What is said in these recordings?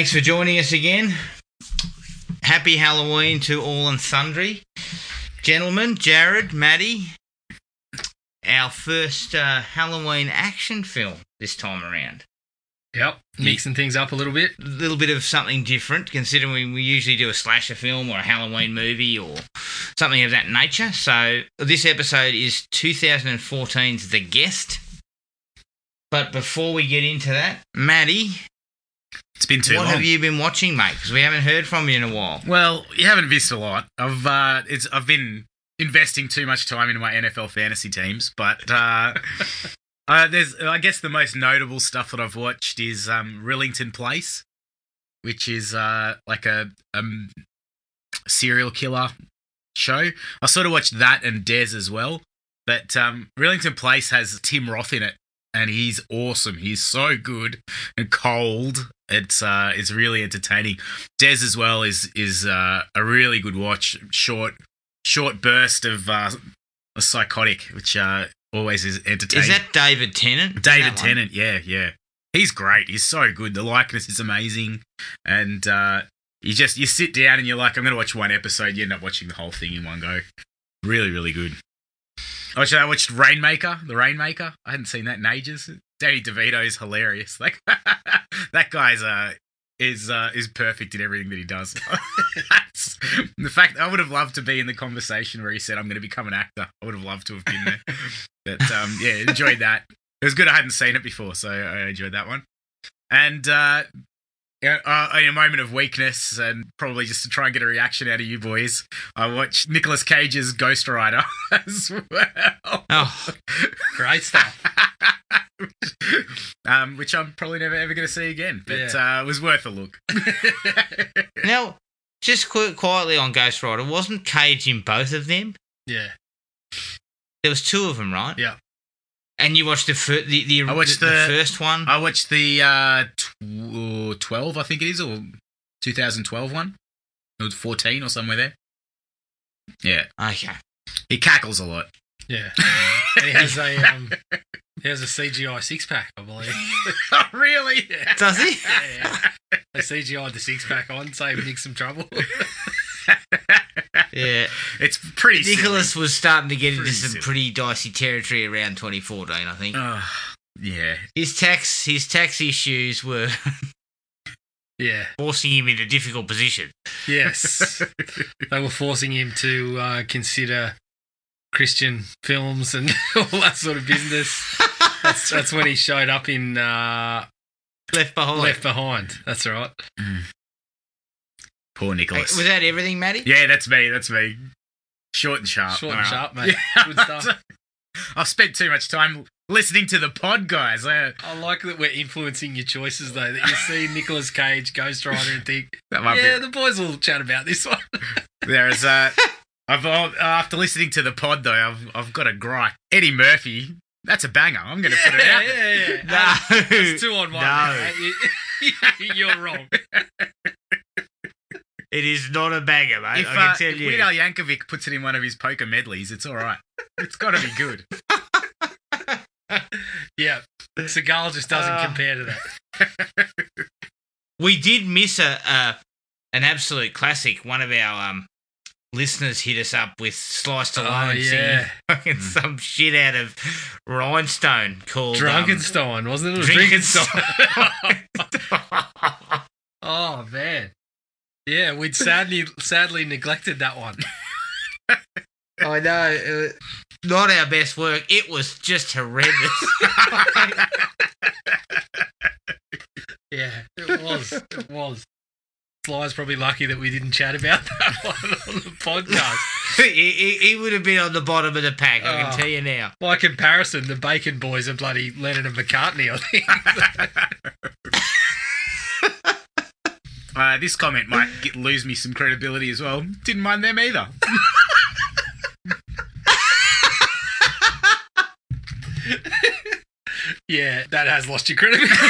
Thanks for joining us again. Happy Halloween to all and sundry. Gentlemen, Jared, Maddie, our first uh, Halloween action film this time around. Yep, mixing things up a little bit. A little bit of something different, considering we usually do a slasher film or a Halloween movie or something of that nature. So, this episode is 2014's The Guest. But before we get into that, Maddie, It's been too what long. have you been watching, mate? Because we haven't heard from you in a while. Well, you haven't missed a lot. I've uh, it's I've been investing too much time into my NFL fantasy teams, but uh, uh, there's I guess the most notable stuff that I've watched is um, Rillington Place, which is uh, like a um, serial killer show. I sort of watched that and Des as well, but um, Rillington Place has Tim Roth in it, and he's awesome. He's so good and cold. It's uh, it's really entertaining. Des as well is is uh, a really good watch. Short short burst of uh, a psychotic, which uh, always is entertaining. Is that David Tennant? David That one? Tennant? Yeah, yeah. He's great. He's so good. The likeness is amazing, and uh, you just you sit down and you're like, I'm going to watch one episode. You end up watching the whole thing in one go. Really, really good. I watched, I watched Rainmaker, the Rainmaker. I hadn't seen that in ages. Danny DeVito is hilarious. Like that guy's uh is uh is perfect in everything that he does. That's, the fact I would have loved to be in the conversation where he said I'm going to become an actor. I would have loved to have been there. but um yeah, enjoyed that. It was good. I hadn't seen it before, so I enjoyed that one. And uh, yeah, uh, in a moment of weakness, and probably just to try and get a reaction out of you boys, I watched Nicolas Cage's Ghost Rider as well. Oh, Great stuff. um, which I'm probably never ever going to see again, but Yeah. uh, it was worth a look. now, just qu- quietly on Ghost Rider, wasn't Cage in both of them? yeah, There was two of them, right? yeah. And you watched the fir- the, the, I watched the, the the- first one. I watched the uh, tw- 12, I think it is, or 2012 one, or 14 or somewhere there. Yeah, okay. he cackles a lot. Yeah. And he has a um, he has a CGI six pack, I believe. oh, really? Yeah. Does he? Yeah, yeah. They CGI'd the six pack on, save Nick some trouble. Yeah. It's pretty. silly. Nicholas was starting to get into some silly. pretty dicey territory around 2014, I think. Ugh, yeah, His tax his tax issues were yeah. forcing him into difficult position. Yes. they were forcing him to uh, consider Christian films and all that sort of business. That's that's when he showed up in uh, Left behind. Left Behind. That's right. Poor Nicholas. was that everything, Matty? yeah, that's me. That's me. Short and sharp. Short and sharp, mate. Yeah. Good stuff. I've spent too much time listening to the pod, guys. Uh, I like that we're influencing your choices, though. That you see Nicolas Cage, Ghost Rider, and think, that might yeah, be. the boys will chat about this one. There's uh, I've uh, after listening to the pod though, I've I've got a gripe. Eddie Murphy. That's a banger. I'm going to put it out. there. yeah, yeah. No. It's two on one. No. now. You're wrong. It is not a banger, mate. If, I can uh, tell if you. Weird Al Yankovic puts it in one of his polka medleys, it's all right. It's got to be good. Yeah. Seagal just doesn't Uh. compare to that. we did miss a, a an absolute classic. One of our um, listeners hit us up with sliced Stallone Oh, yeah. fucking some shit out of Rhinestone called um, Drunkenstein, wasn't it? It. Drinkenstein. oh, man. Yeah, we'd sadly sadly neglected that one. I know. Uh, not our best work. It was just horrendous. Yeah, it was. It was. Sly's probably lucky that we didn't chat about that one on the podcast. he, he, he would have been on the bottom of the pack, I can Oh. tell you now. By comparison, the Bacon Boys are bloody Lennon and McCartney, I think. Uh, this comment might get, lose me some credibility as well. Didn't mind them either. yeah, that has lost your credibility.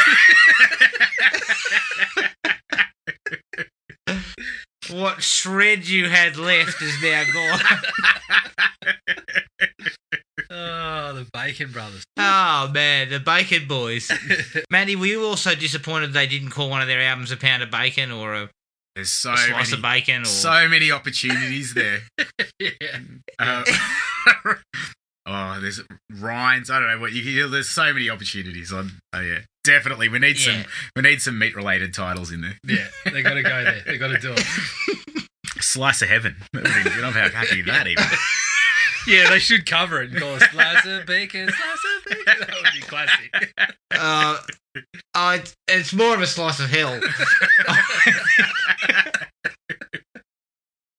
What shred you had left is now gone. Oh, the Bacon Brothers. Oh man, the Bacon Boys. Maddie, were you also disappointed they didn't call one of their albums a pound of bacon or a, There's so a slice of bacon? Or so many opportunities there. yeah. Uh, oh, there's Rhines. I don't know what you. can- There's so many opportunities on. Oh yeah, definitely. We need Yeah. some. We need some meat related titles in there. Yeah, they got to go there. They got to do it. Slice of heaven. Be- You know how happy that even. Yeah, they should cover it and call it slice of bacon, slice of bacon. That would be classic. uh, oh, it's, it's more of a slice of hell.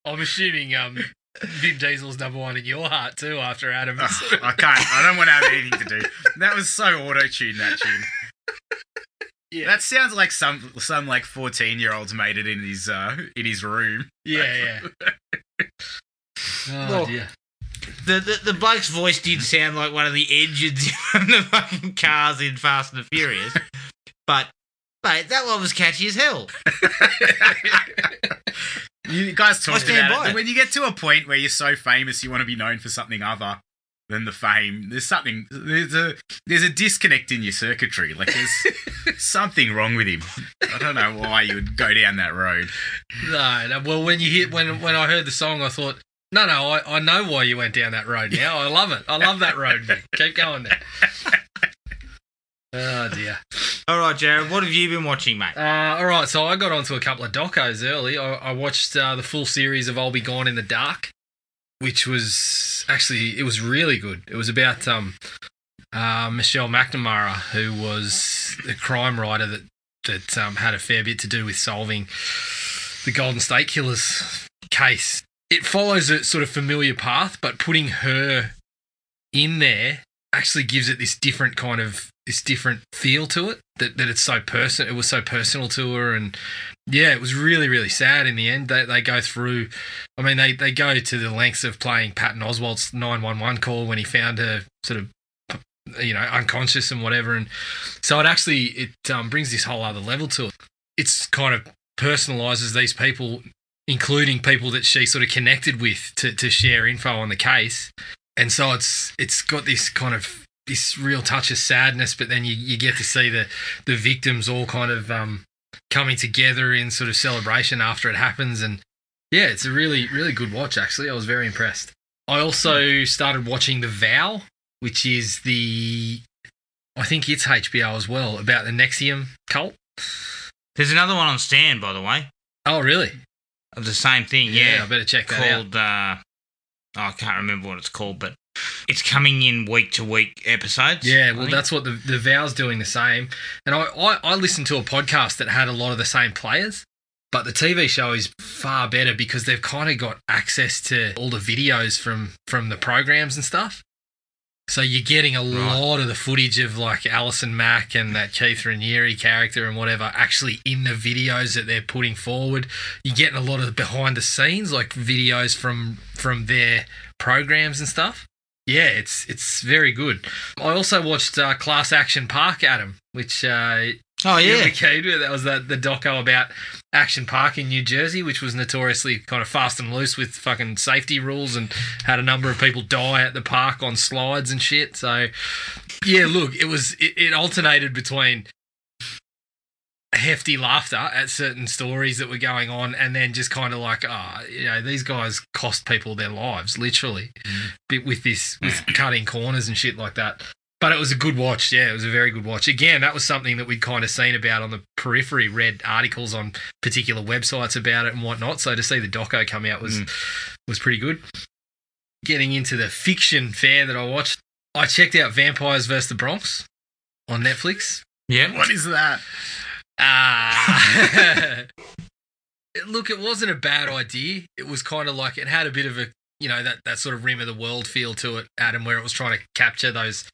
I'm assuming um, Vin Diesel's number one in your heart too. After Adam, Ugh, I can't. I don't want to have anything to do. That was so auto tuned. That tune. yeah, That sounds like some some like fourteen year olds made it in his uh in his room. yeah, yeah. Oh Look, dear. The, the the bloke's voice did sound like one of the engines from the fucking cars in Fast and the Furious, but mate, that one was catchy as hell. You guys talked about by it. When you get to a point where you're so famous, you want to be known for something other than the fame. There's something. There's a there's a disconnect in your circuitry. Like there's something wrong with him. I don't know why you would go down that road. No, no, well, when you hit when when I heard the song, I thought, no, no, I, I know why you went down that road now. I love it. I love that road. Keep going there. Oh dear. All right, Jared, what have you been watching, mate? Uh, all right, so I got onto a couple of docos early. I, I watched uh, the full series of I'll Be Gone in the Dark, which was actually it was really good. It was about um, uh, Michelle McNamara, who was the crime writer that that um, had a fair bit to do with solving the Golden State Killers case. It follows a sort of familiar path, but putting her in there actually gives it this different kind of this different feel to it that, that it's so person it was so personal to her and yeah it was really really sad in the end. They, they go through i mean they, they go to the lengths of playing patton oswalt's 911 call when he found her sort of you know unconscious and whatever and so it actually it um, brings this whole other level to it. It's kind of personalizes these people including people that she sort of connected with to, to share info on the case and so it's it's got this kind of this real touch of sadness, but then you, you get to see the the victims all kind of um, coming together in sort of celebration after it happens, and yeah, it's a really really good watch. Actually, I was very impressed. I also started watching The Vow, which is the I think it's HBO as well about the NXIVM cult. There's another one on Stan, by the way, Oh, really? of the same thing. I Yeah, I better check that out. called. Uh, oh, I can't remember what it's called, but it's coming in week to week episodes. Yeah, well, that's what the the Vow's doing the same. And I, I I listened to a podcast that had a lot of the same players, but the TV show is far better because they've kind of got access to all the videos from from the programs and stuff. So you're getting a Right. lot of the footage of like Alison Mack and that Keith Raniere character and whatever actually in the videos that they're putting forward. You're getting a lot of the behind the scenes, like videos from from their programs and stuff. Yeah, it's it's very good. I also watched uh, Class Action Park, Adam, which uh, Oh yeah. with. That was the, the doco about Action Park in New Jersey, which was notoriously kind of fast and loose with fucking safety rules and had a number of people die at the park on slides and shit. So, yeah, look, it was it, it alternated between hefty laughter at certain stories that were going on and then just kind of like ah you know these guys cost people their lives literally bit with this with cutting corners and shit like that. But it was a good watch. Yeah it was a very good watch. Again that was something that we'd kind of seen about on the periphery read articles on particular websites about it and whatnot. So to see the doco come out was was pretty good. Getting into the fiction fair that i watched i checked out vampires vs the bronx on netflix. Yeah. What is that? Ah. Look, it wasn't a bad idea. It was kind of like it had a bit of a, you know, that, that sort of rim of the world feel to it, Adam, where it was trying to capture those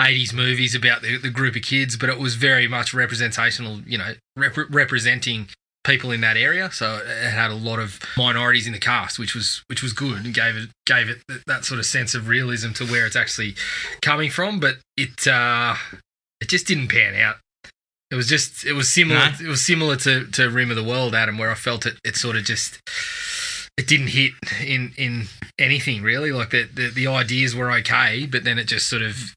80s movies about the, the group of kids, but it was very much representational, you know, rep- representing people in that area. So it had a lot of minorities in the cast, which was which was good and gave it gave it that sort of sense of realism to where it's actually coming from. But it uh, it just didn't pan out. It was just it was similar No? it was similar to, to Rim of the World, Adam, where I felt it it sort of just it didn't hit in in anything really. Like the, the the ideas were okay, but then it just sort of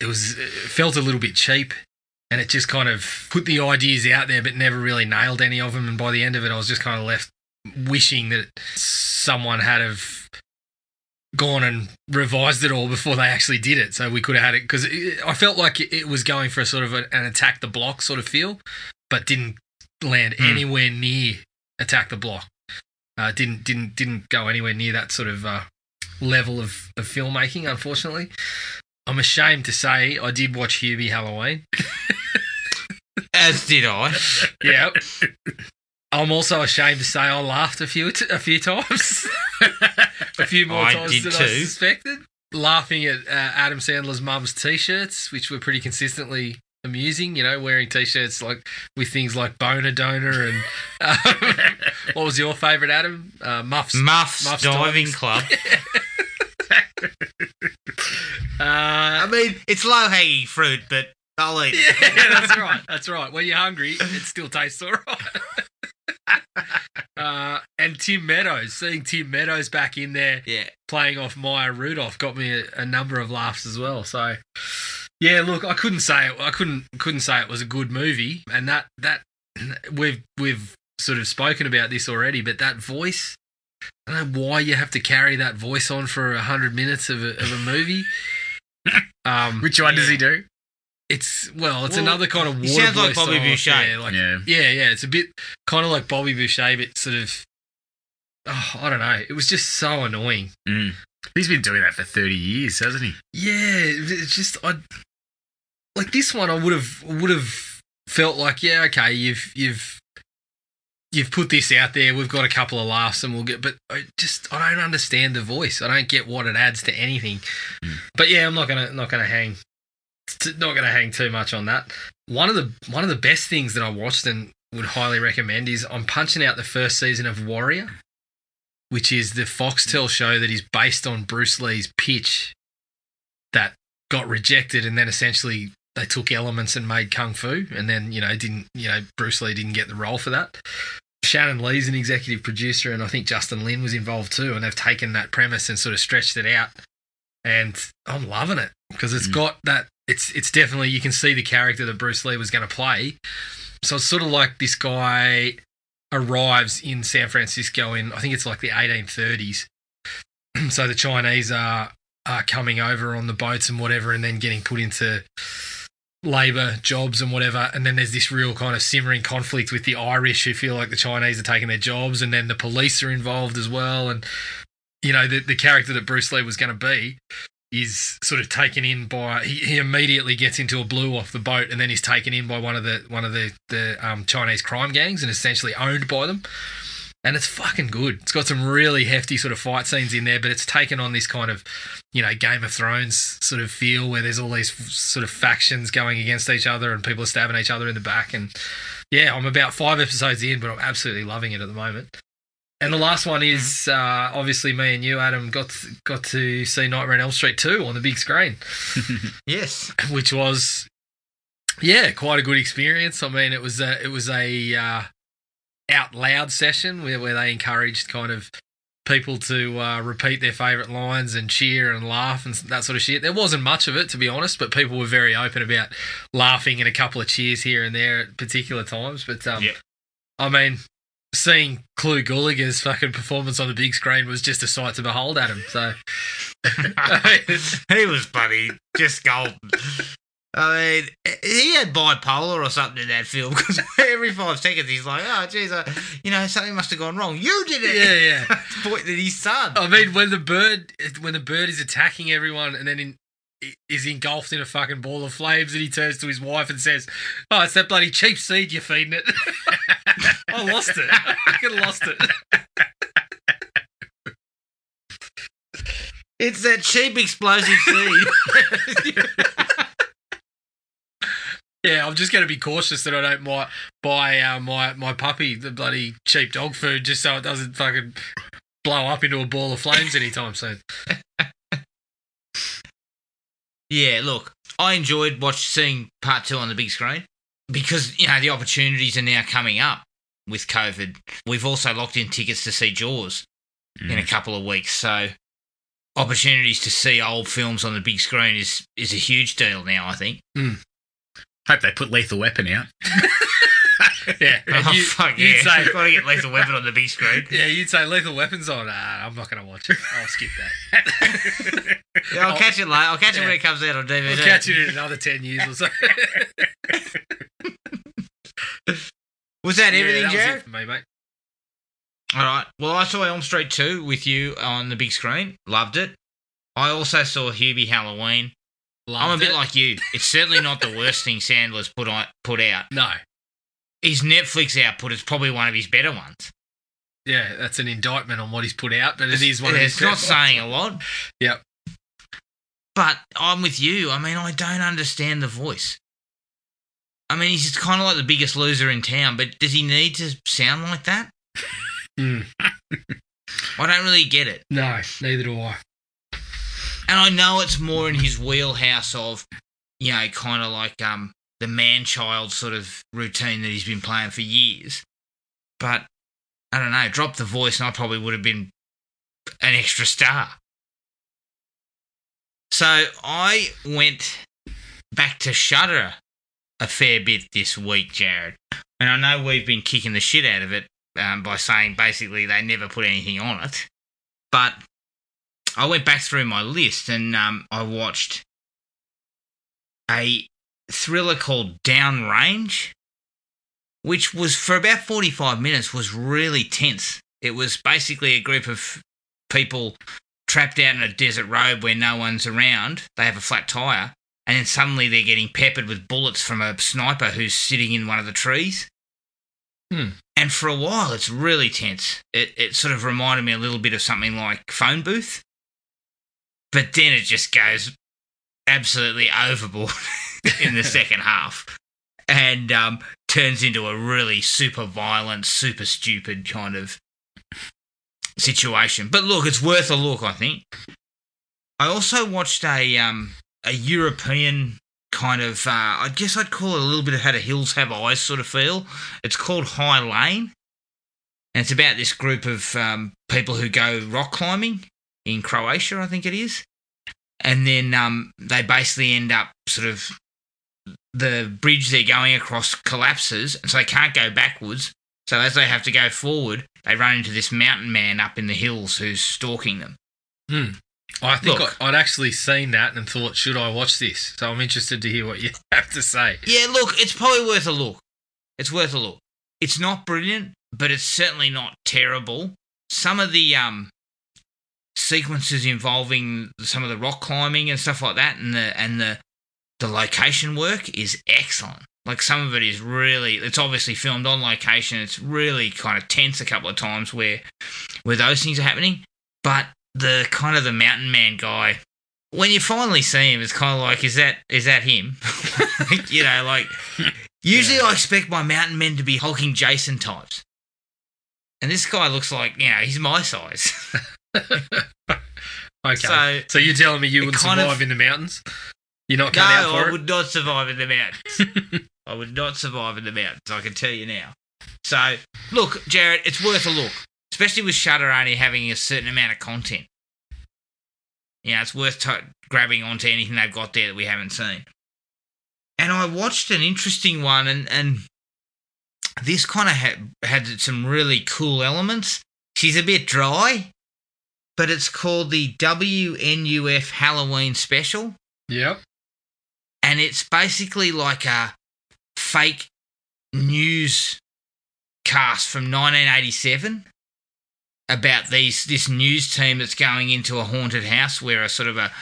it was it felt a little bit cheap. And it just kind of put the ideas out there, but never really nailed any of them. And by the end of it, I was just kind of left wishing that someone had have gone and revised it all before they actually did it, so we could have had it. Because I felt like it was going for a sort of a, an attack the block sort of feel, but didn't land Hmm. anywhere near attack the block. Uh, didn't didn't didn't go anywhere near that sort of uh, level of, of filmmaking. Unfortunately, I'm ashamed to say I did watch Hubie Halloween. As did I. Yeah. I'm also ashamed to say I laughed a few t- a few times, a few more I times did than I suspected. Laughing at uh, Adam Sandler's mum's t-shirts, which were pretty consistently amusing. You know, wearing t-shirts like with things like boner donor and um, what was your favourite, Adam? Uh, Muffs. Muffs, Muffs Diving Diving Club. Uh, I mean, it's low hanging fruit, but I'll eat it. yeah, that's right. That's right. When you're hungry, it still tastes all right. uh, and Tim Meadows, seeing Tim Meadows back in there Yeah. playing off Maya Rudolph got me a, a number of laughs as well. So, yeah, look, I couldn't say it. I couldn't couldn't say it was a good movie, and that that we've we've sort of spoken about this already. But that voice, I don't know why you have to carry that voice on for a hundred minutes of a, of a movie. Um, Which one does he do? It's well, it's Well, another kind of he water sounds like Bobby style. Boucher. Yeah, like, yeah. yeah, yeah. It's a bit kind of like Bobby Boucher, but sort of. Oh, I don't know. It was just so annoying. Mm. He's been doing that for 30 years, hasn't he? Yeah, it's just I like this one. I would have would have felt like yeah, okay, you've you've you've put this out there. We've got a couple of laughs, and we'll get. But I just I don't understand the voice. I don't get what it adds to anything. Mm. But yeah, I'm not gonna not gonna hang not gonna hang too much on that. One of the one of the best things that I watched and would highly recommend is I'm punching out the first season of Warrior, which is the Foxtel show that is based on Bruce Lee's pitch that got rejected and then essentially they took elements and made kung fu and then you know didn't you know Bruce Lee didn't get the role for that. Shannon Lee's an executive producer and I think Justin Lin was involved too and they've taken that premise and sort of stretched it out and I'm loving it because it's Mm. got that it's it's definitely you can see the character that Bruce Lee was going to play. So it's sort of like this guy arrives in San Francisco in I think it's like the 1830s. so the Chinese are are coming over on the boats and whatever, and then getting put into labor jobs and whatever. And then there's this real kind of simmering conflict with the Irish who feel like the Chinese are taking their jobs, and then the police are involved as well. And you know the the character that Bruce Lee was going to be is sort of taken in by he, he immediately gets into a blue off the boat and then he's taken in by one of the one of the the um, Chinese crime gangs and essentially owned by them. And it's fucking good. It's got some really hefty sort of fight scenes in there but it's taken on this kind of you know Game of Thrones sort of feel where there's all these f- sort of factions going against each other and people are stabbing each other in the back. And yeah I'm about five episodes in but I'm absolutely loving it at the moment and the last one is uh, obviously me and you, Adam, got got to see Nightmare on Elm Street two on the big screen, Yes. which was yeah quite a good experience. I mean, it was a, it was a uh, out loud session where where they encouraged kind of people to uh, repeat their favourite lines and cheer and laugh and that sort of shit. There wasn't much of it to be honest, but people were very open about laughing and a couple of cheers here and there at particular times. But um, Yeah. I mean, seeing Clu Gulager's fucking performance on the big screen was just a sight to behold, Adam. So, he was bloody just golden. I mean, he had bipolar or something in that film because every five seconds he's like, "Oh, geez, uh, you know, something must have gone wrong. You did it." yeah, yeah. Pointing at his son. I mean, when the bird when the bird is attacking everyone and then in, is engulfed in a fucking ball of flames, and he turns to his wife and says, "Oh, it's that bloody cheap seed you're feeding it." I lost it. I fucking lost it. It's that cheap explosive seed. Yeah, I'm just going to be cautious that I don't might buy uh, my my puppy the bloody cheap dog food just so it doesn't fucking blow up into a ball of flames anytime soon. Yeah, look, I enjoyed watch seeing part two on the big screen because you know the opportunities are now coming up. with COVID. We've also locked in tickets to see Jaws in a couple of weeks. So opportunities to see old films on the big screen is is a huge deal now. I think. Hope they put Lethal Weapon out. Yeah, oh you, fuck you'd yeah! say, You've got to get Lethal Weapon on the big screen. yeah, you'd say Lethal Weapons on. Ah, I'm not going to watch it. I'll skip that. Yeah, I'll catch it later. I'll catch it when it comes out on DVD. I'll catch it in another ten years or so. Was that everything, that was Jared? it for me, mate. All right. Well, I saw Elm Street 2 with you on the big screen. Loved it. I also saw Hubie Halloween. I'm a bit it. like you. It's certainly not the worst thing Sandler's put on, put out. no. His Netflix output is probably one of his better ones. Yeah, that's an indictment on what he's put out, but it is one of It's his not best saying ones. a lot. Yep. But I'm with you. I mean, I don't understand the voice. I mean, he's kind of like the biggest loser in town, but does he need to sound like that? Mm. I don't really get it. No, neither do I. and I know it's more in his wheelhouse of, you know, kind of like um the man child sort of routine that he's been playing for years. But I don't know, drop the voice, and I probably would have been an extra star. So I went back to Shudder a fair bit this week, Jared, and I know we've been kicking the shit out of it um, by saying basically they never put anything on it, but I went back through my list and um, I watched a thriller called Downrange, which was for about 45 minutes was really tense. It was basically a group of people trapped out in a desert road where no one's around. They have a flat tire, and then suddenly they're getting peppered with bullets from a sniper who's sitting in one of the trees. Hmm. And for a while, it's really tense. It it sort of reminded me a little bit of something like Phone Booth, but then it just goes absolutely overboard in the second half, and um, turns into a really super violent, super stupid kind of situation. But look, it's worth a look. I think. I also watched a um a European kind of uh, I guess I'd call it a little bit of how the hills have eyes sort of feel. It's called High Lane, and it's about this group of um, people who go rock climbing in Croatia, I think it is, and then um, they basically end up sort of the bridge they're going across collapses, and so they can't go backwards. So as they have to go forward, they run into this mountain man up in the hills who's stalking them. Hmm. I think Look. I'd actually seen that and thought, should I watch this? So I'm interested to hear what you have to say. Yeah, look, it's probably worth a look. It's worth a look. It's not brilliant, but it's certainly not terrible. Some of the um sequences involving some of the rock climbing and stuff like that and the and the the location work is excellent. Like some of it is really it's obviously filmed on location. It's really kind of tense a couple of times where where those things are happening. But the kind of the mountain man guy when you finally see him, it's kind of like, is that is that him? you know, like usually I expect my mountain men to be hulking Jason types, and this guy looks like you know he's my size. Okay. So, So you're telling me you would survive of- in the mountains? You're not no, cut out for I it? would not survive in the mountains. I would not survive in the mountains. I can tell you now. So look, Jared, it's worth a look, especially with Shudder only having a certain amount of content. Yeah, it's worth t- grabbing onto anything they've got there that we haven't seen. And I watched an interesting one, and and this kind of had had some really cool elements. She's a bit dry, but it's called the WNUF Halloween Special Yep. and it's basically like a fake news cast from 1987 about these this news team that's going into a haunted house where a sort of a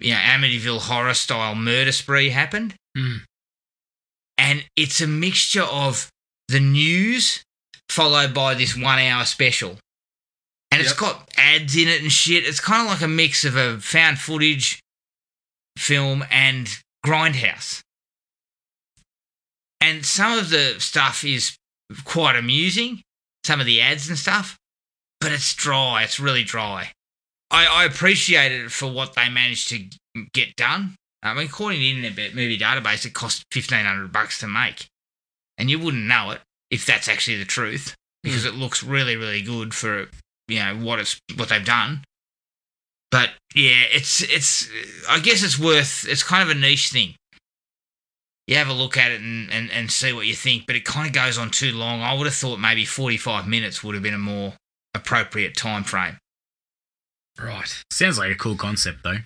you know Amityville horror style murder spree happened, Hmm. and it's a mixture of the news followed by this one hour special. And it's got ads in it and shit. It's kind of like a mix of a found footage film and Grindhouse. And some of the stuff is quite amusing, some of the ads and stuff, but it's dry. It's really dry. I, I appreciate it for what they managed to get done. I mean, according to the Internet Movie Database, it cost fifteen hundred bucks to make, and you wouldn't know it. if that's actually the truth because hmm. it looks really really good for you know what it's what they've done. But yeah, it's it's I guess it's worth it's kind of a niche thing. You have a look at it and, and, and see what you think, but it kind of goes on too long. I would have thought maybe 45 minutes would have been a more appropriate time frame. Right. Sounds like a cool concept though.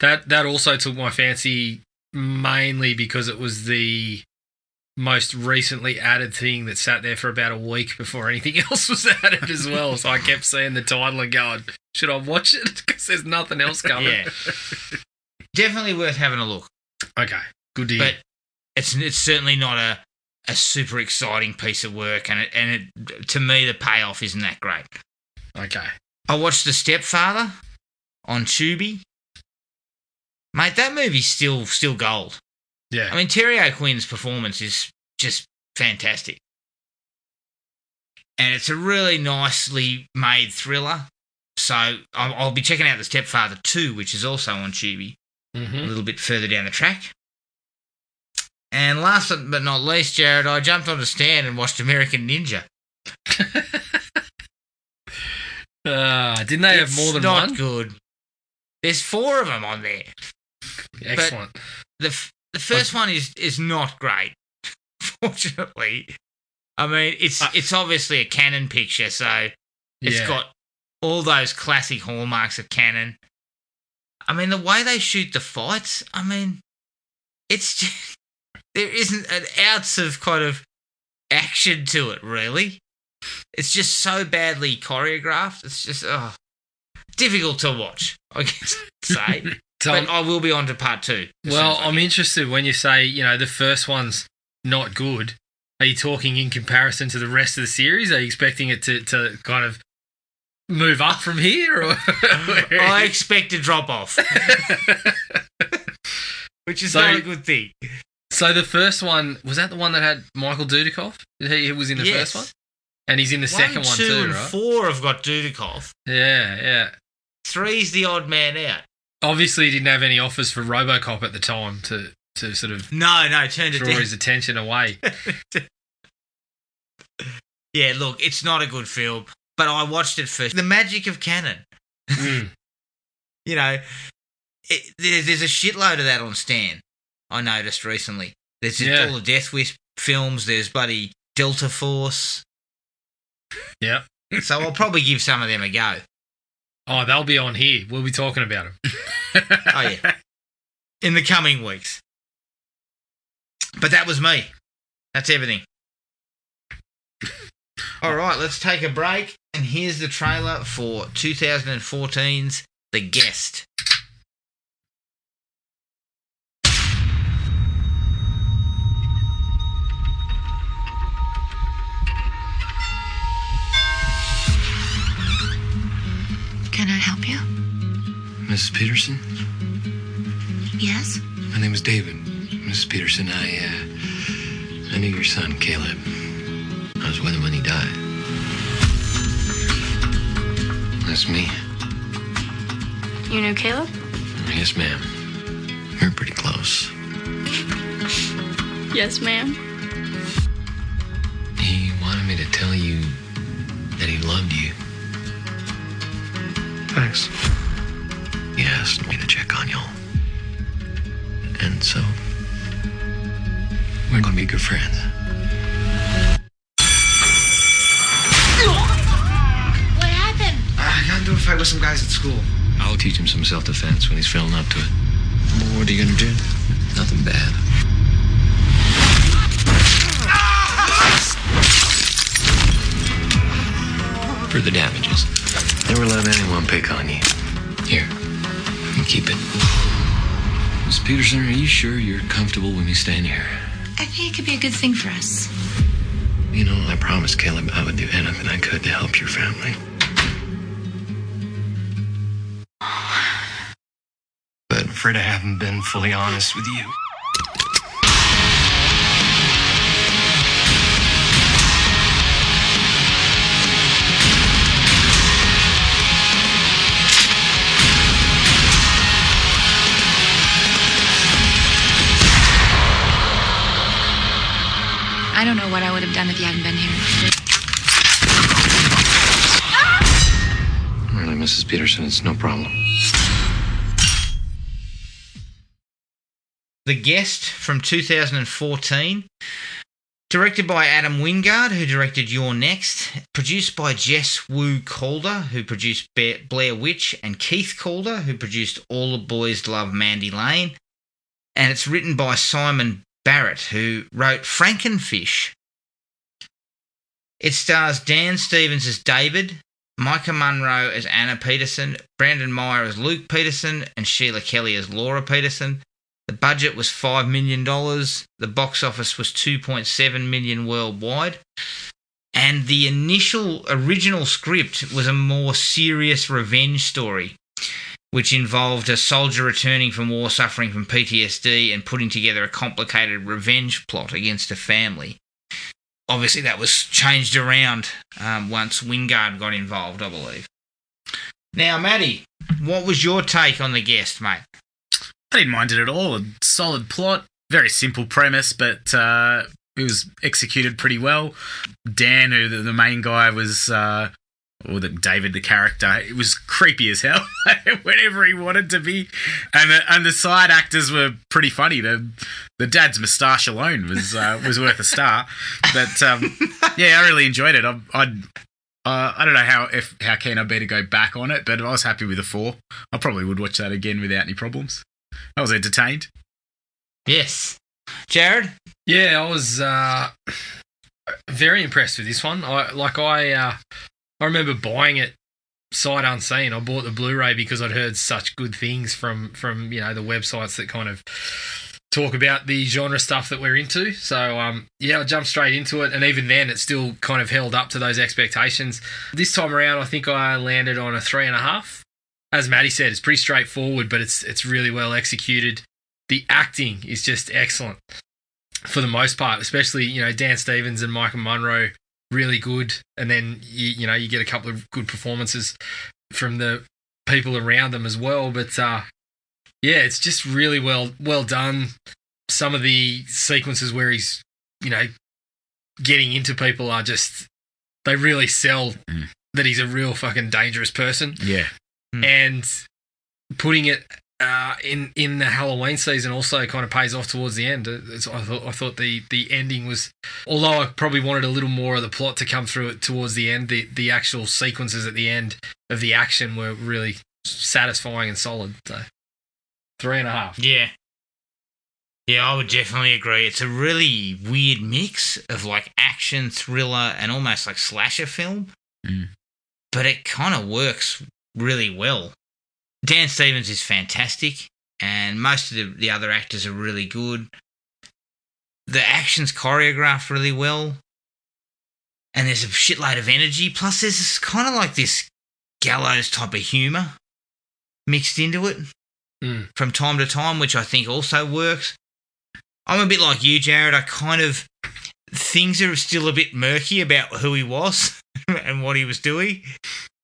That that also took my fancy mainly because it was the most recently added thing that sat there for about a week before anything else was added as well. So I kept seeing the title and going, should I watch it? Because there's nothing else coming. Yeah. Definitely worth having a look. Okay. Good but it's it's certainly not a a super exciting piece of work, and it and it to me the payoff isn't that great. okay. I watched The Stepfather on Tubi. Mate, that movie's still still gold. Yeah. I mean, Terry O'Quinn's performance is just fantastic, and it's a really nicely made thriller. So I'll, I'll be checking out The Stepfather two, which is also on Tubi a hmm little bit further down the track. And last but not least, Jared, I jumped on a Stan and watched American Ninja. uh, didn't they have more than not one? good. There's four of them on there. Excellent. The the first one is is not great. Fortunately, I mean it's Uh, it's obviously a Cannon picture, so it's yeah. got all those classic hallmarks of Cannon. I mean, the way they shoot the fights, I mean, it's just, there isn't an ounce of kind of action to it, really. It's just so badly choreographed. It's just oh, difficult to watch, I guess I'd say. So- but I will be on to part two. Well, I'm can. interested when you say, you know, the first one's not good. Are you talking in comparison to the rest of the series? Are you expecting it to, to kind of move up from here? Or I expect a drop off, which is So- not a good thing. So the first one was that the one that had Michael Dudikoff? He he was in the Yes. first one, and he's in the second one two, too, and right? four have got Dudikoff. Yeah, yeah. Three's the odd man out. Obviously, he didn't have any offers for RoboCop at the time to to sort of No, no, turned draw his attention away. Yeah, look, it's not a good film, but I watched it first. The magic of Cannon. Mm. You know, it, there's, there's a shitload of that on Stan. I noticed recently. There's Yeah. all the Death Wish films. There's bloody Delta Force. Yep. So I'll probably give some of them a go. Oh, they'll be on here. We'll be talking about them. Oh yeah, in the coming weeks. But that was me. That's everything. All right, let's take a break. And here's the trailer for 2014's The Guest. Mrs. Peterson? Yes? My name is David. Mrs. Peterson, I, uh, I knew your son, Caleb. I was with him when he died. That's me. You know Caleb? Yes, ma'am. We're pretty close. Yes, ma'am. He wanted me to tell you that he loved you. Thanks. He asked me to check on y'all. And so, we're gonna be good friends. What happened? I got into a fight with some guys at school. I'll teach him some self-defense when he's feeling up to it. What are you gonna do? Nothing bad. For the damages. Never let anyone pick on you. Here, you keep it. Miss Peterson, are you sure you're comfortable with me staying here? I think it could be a good thing for us. You know, I promised Caleb I would do anything I could to help your family. But I'm afraid I haven't been fully honest with you. Done if you hadn't been here. Really, Mrs. Peterson, it's no problem. The Guest from 2014. Directed by Adam Wingard, who directed You're Next. Produced by Jess Wu Calder, who produced Blair Witch, and Keith Calder, who produced All the Boys Love Mandy Lane. And it's written by Simon Barrett, who wrote Frankenfish. It stars Dan Stevens as David, Maika Monroe as Anna Peterson, Brendan Meyer as Luke Peterson, and Sheila Kelley as Laura Peterson. The budget was $5 million. The box office was 2.7 million worldwide. And the initial original script was a more serious revenge story, which involved a soldier returning from war suffering from PTSD and putting together a complicated revenge plot against a family. Obviously, that was changed around um, once Wingard got involved, I believe. Now, Maddie, what was your take on the guest, mate? I didn't mind it at all. A solid plot, very simple premise, but uh, it was executed pretty well. Dan, who the, main guy was, uh, or the David, the character, it was creepy as hell whenever he wanted to be, and the, and the side actors were pretty funny. The the dad's moustache alone was uh, was worth a star. But um, yeah, I really enjoyed it. I, I'd. Uh, I don't know how if how keen I'd be to go back on it, but I was happy with the four. I probably would watch that again without any problems. I was entertained. Yes. Jared? Yeah, I was uh, very impressed with this one. I like I uh, I remember buying it sight unseen. I bought the Blu-ray because I'd heard such good things from from you know the websites that kind of talk about the genre stuff that we're into. So um, yeah, I jumped straight into it, and even then, it still kind of held up to those expectations. This time around, I think I landed on a three and a half. As Maddie said, it's pretty straightforward, but it's it's really well executed. The acting is just excellent for the most part, especially you know Dan Stevens and Maika Monroe really good, and then you you know you get a couple of good performances from the people around them as well. But uh, yeah, it's just really well well done. Some of the sequences where he's you know getting into people are just they really sell Mm. that he's a real fucking dangerous person Yeah. Hmm. and putting it uh, in in the Halloween season also kind of pays off towards the end. It's, I thought I thought the the ending was, although I probably wanted a little more of the plot to come through it towards the end. The the actual sequences at the end of the action were really satisfying and solid. So three and a half. Yeah. Yeah, I would definitely agree. It's a really weird mix of like action, thriller, and almost like slasher film. Mm. But it kind of works really well. Dan Stevens is fantastic, and most of the, the other actors are really good. The action's choreographed really well, and there's a shitload of energy. Plus, there's kind of like this gallows type of humor mixed into it Mm. from time to time, which I think also works. I'm a bit like you, Jared. I kind of things are still a bit murky about who he was and what he was doing,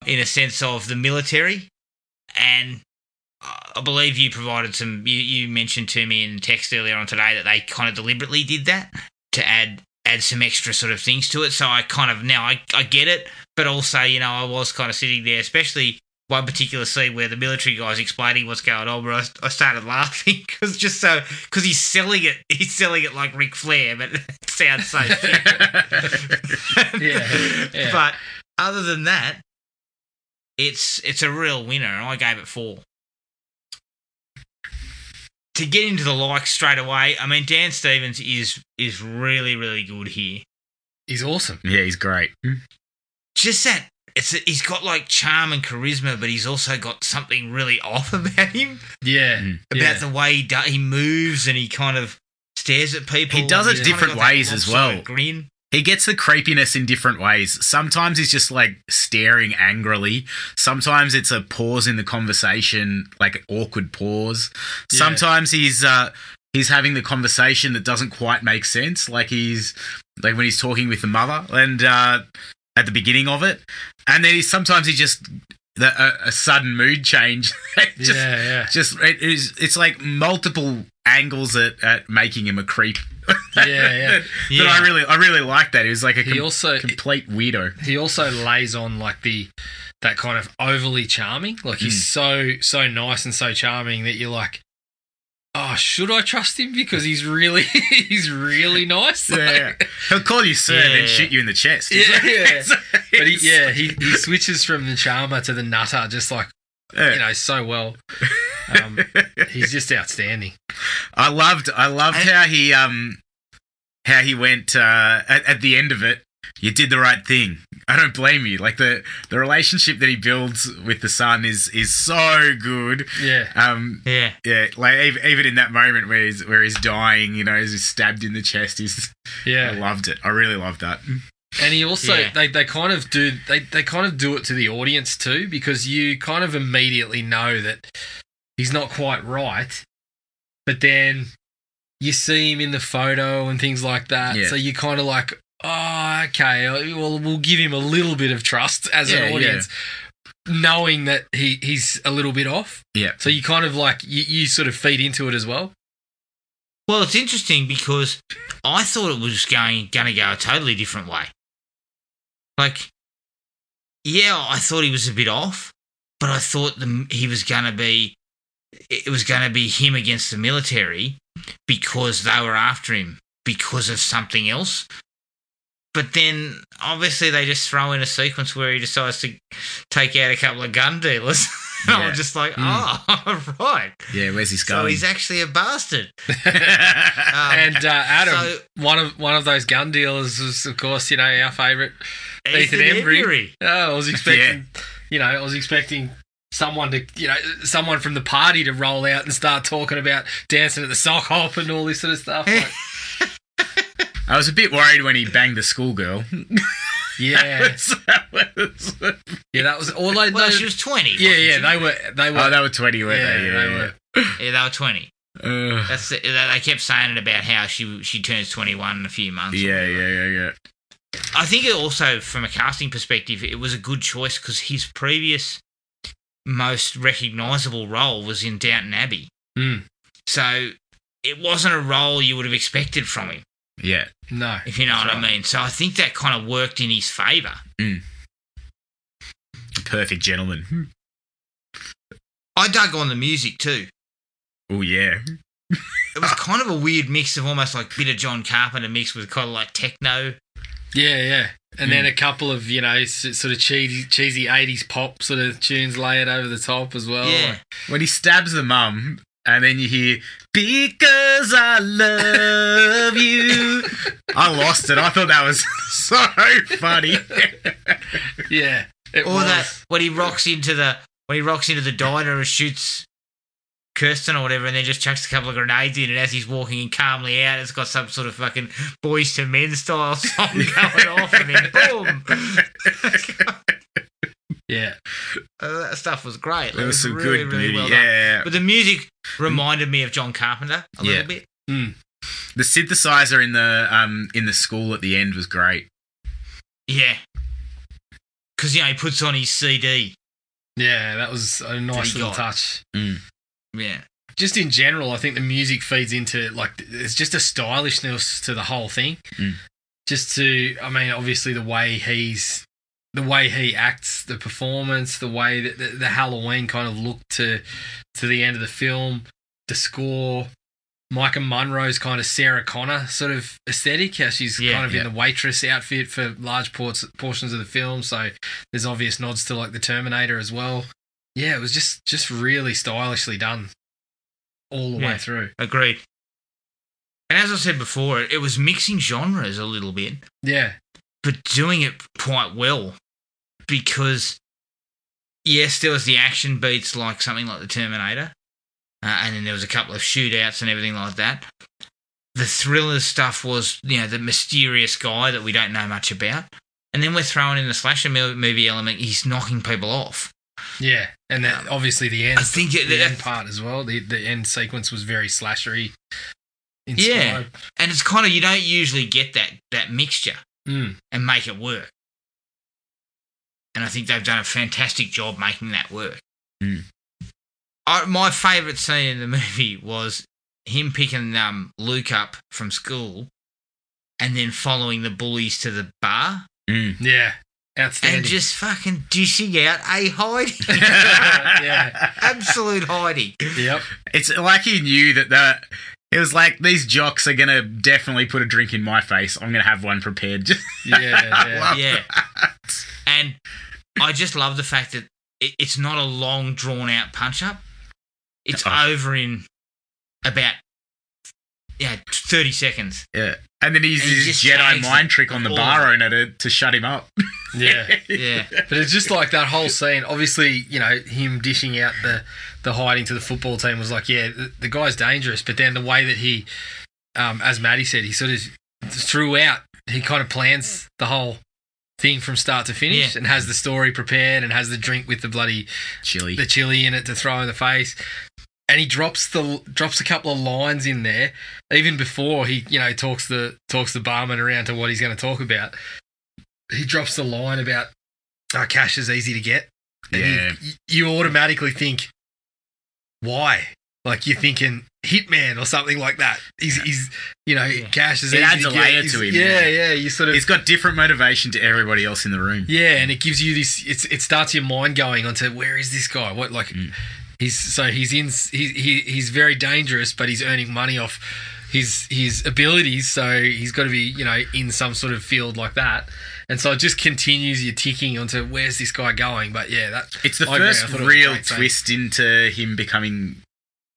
in a sense of the military. And I believe you provided some. You, you mentioned to me in text earlier on today that they kind of deliberately did that to add add some extra sort of things to it. So I kind of now I, I get it, but also you know I was kind of sitting there, especially one particular scene where the military guy's explaining what's going on, where I, I started laughing because just so because he's selling it, he's selling it like Ric Flair, but it sounds so. Yeah, yeah. But other than that, it's it's a real winner, and I gave it four. To get into the likes straight away, I mean Dan Stevens is is really really good here. He's awesome. Yeah, he's great. Just that it's he's got like charm and charisma, but he's also got something really off about him, Yeah, Mm. about yeah. the way he do, he moves and he kind of stares at people. He does it different ways as well. Grin. He gets the creepiness in different ways. Sometimes he's just like staring angrily. Sometimes it's a pause in the conversation, like an awkward pause. Yeah. Sometimes he's uh he's having the conversation that doesn't quite make sense, like he's like when he's talking with the mother and uh at the beginning of it. And then he sometimes he just the, a, a sudden mood change. just, yeah, yeah. just it is it's like multiple angles at, at making him a creep Yeah, yeah. that, Yeah. I really, I really like that. He was like a com- also complete weirdo. he also lays on like the that kind of overly charming. Like he's Mm. so so nice and so charming that you're like, oh, should I trust him because he's really he's really nice. Yeah, Like- he'll call you sir and then shoot you in the chest. Yeah, yeah. So But he, yeah, he, he switches from the charmer to the nutter just like yeah. you know so well. Um, he's just outstanding. I loved I loved And- how he um how he went uh at, at the end of it you did the right thing. I don't blame you. Like the the relationship that he builds with the son is is so good. Yeah, Um Yeah. yeah, like even, even in that moment where he's where he's dying, you know, he's stabbed in the chest. He's I loved it. I really loved that. And he also Yeah. they, they kind of do they, they kind of do it to the audience too because you kind of immediately know that he's not quite right, but then you see him in the photo and things like that. Yeah. So you kind of like, oh, okay, uh, well we'll give him a little bit of trust as Yeah, an yeah. audience, knowing that he he's a little bit off. Yeah. So you kind of like you, you sort of feed into it as well. Well, it's interesting because I thought it was going going to go a totally different way. Like, yeah, I thought he was a bit off, but I thought the, he was going to be it was going to be him against the military because they were after him because of something else. But then obviously they just throw in a sequence where he decides to take out a couple of gun dealers. And Yeah. I'm just like, Mm. oh, right. Yeah, where's he going? So he's actually a bastard. Um, and uh, Adam, so- one of one of those gun dealers was, of course, you know, our favourite Ethan, Ethan Embry. Embry. Oh, I was expecting, you know, I was expecting someone to, you know, someone from the party to roll out and start talking about dancing at the sock hop and all this sort of stuff. Like, I was a bit worried when he banged the schoolgirl. yeah, That was- yeah, that was all. They, Well, they- she was 20. yeah, wasn't yeah, they were, they were, oh, they were 20, weren't yeah, they? they were. Yeah, they were 20. Uh, That's the, they kept saying it about how she she turns 21 in a few months. yeah, yeah, yeah, yeah. I think it also, from a casting perspective, it was a good choice because his previous most recognisable role was in Downton Abbey. Hmm. So it wasn't a role you would have expected from him, Yeah. No, if you know what I mean. So I think that kind of worked in his favour. The perfect gentleman. I dug on the music too. Oh, yeah. It was kind of a weird mix of almost like bit of John Carpenter mixed with kind of like techno. Yeah, yeah, and then hmm. a couple of you know sort of cheesy, cheesy '80s pop sort of tunes layered over the top as well. yeah. Like, When he stabs the mum, and then you hear, Because I love you. I lost it. I thought that was so funny. yeah, it Or was. that when he rocks into the when he rocks into the diner and shoots Kirsten or whatever, and then just chucks a couple of grenades in, and as he's walking in calmly out, it's got some sort of fucking Boyz II Men style song going off, and then boom. yeah, Uh, that stuff was great. It was some really, good really beauty. well done. yeah. But the music reminded me of John Carpenter a Yeah. little bit. The synthesizer in the um in the school at the end was great. Yeah. Because, you know, he puts on his CD. yeah, that was a nice little got? touch. Yeah. just in general, I think the music feeds into like it's just a stylishness to the whole thing. Mm. Just to, I mean, obviously the way he's, the way he acts, the performance, the way that the, the Halloween kind of look to to the end of the film, the score, Maika Monroe's kind of Sarah Connor sort of aesthetic, how she's Yeah, kind of yeah. in the waitress outfit for large ports, portions of the film. So there's obvious nods to like the Terminator as well. Yeah, it was just just really stylishly done all the way through. Agreed. And as I said before, it was mixing genres a little bit. Yeah, but doing it quite well because yes, there was the action beats like something like the Terminator, uh, and then there was a couple of shootouts and everything like that. The thriller stuff was you know the mysterious guy that we don't know much about, and then we're throwing in the slasher mo- movie element. He's knocking people off. Yeah, and then obviously the end, I think it, the that- end part as well. The the end sequence was very slashery. Yeah. and it's kind of you don't usually get that that mixture Mm. and make it work. And I think they've done a fantastic job making that work. Mm. I, my favourite scene in the movie was him picking um, Luke up from school and then following the bullies to the bar Mm. Yeah. Outstanding. and just fucking dishing out a hiding. yeah. Absolute hiding. Yep. It's like he knew that the. It was like these jocks are gonna definitely put a drink in my face. I'm gonna have one prepared. Just Yeah. yeah. Love Yeah. that. And I just love the fact that it, it's not a long, drawn out punch up. It's Oh. over in about yeah, 30 seconds. Yeah. And then he's And he his just Jedi mind trick on the bar owner to, to shut him up. Yeah. Yeah. But it's just like that whole scene. Obviously, you know, him dishing out the, the hiding to the football team was like, yeah, the, the guy's dangerous. But then the way that he, um, as Maddie said, he sort of throughout, he kind of plans the whole thing from start to finish Yeah. and has the story prepared and has the drink with the bloody Chili. the chili in it to throw in the face. And he drops the drops a couple of lines in there, even before he you know talks the talks the barman around to what he's going to talk about. He drops the line about oh, cash is easy to get, and you- Yeah. you, you automatically think why? Like you're thinking hitman or something like that. He's he's you know Yeah. cash is It easy adds to a get. layer to him, Yeah, yeah. yeah. You sort of He's got different motivation to everybody else in the room. yeah, and it gives you this. It's it starts your mind going onto where is this guy? What like Mm. He's so he's in he, he he's very dangerous, but he's earning money off his his abilities. So he's got to be you know in some sort of field like that. And so it just continues your ticking onto where's this guy going. But yeah, that It's the I first it real twist into him becoming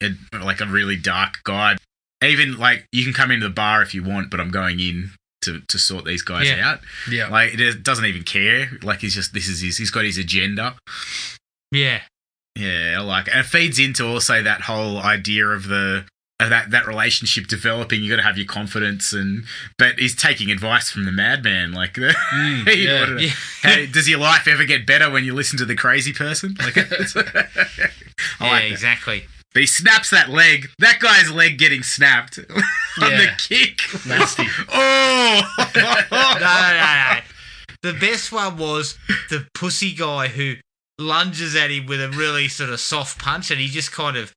a, like a really dark guy. Even like you can come into the bar if you want, but I'm going in to, to sort these guys Yeah. out. yeah Like it doesn't even care. Like he's just this is his. He's got his agenda. Yeah. Yeah, I like it. And it feeds into also that whole idea of the of that that relationship developing. You got to have your confidence, and but he's taking advice from the madman. Like, you Mm, yeah. know, Yeah. how- does your life ever get better when you listen to the crazy person? Like, yeah, like exactly. But he snaps that leg. That guy's leg getting snapped on the kick. Nasty. oh, no, no, no, no. The best one was the pussy guy who lunges at him with a really sort of soft punch, and he just kind of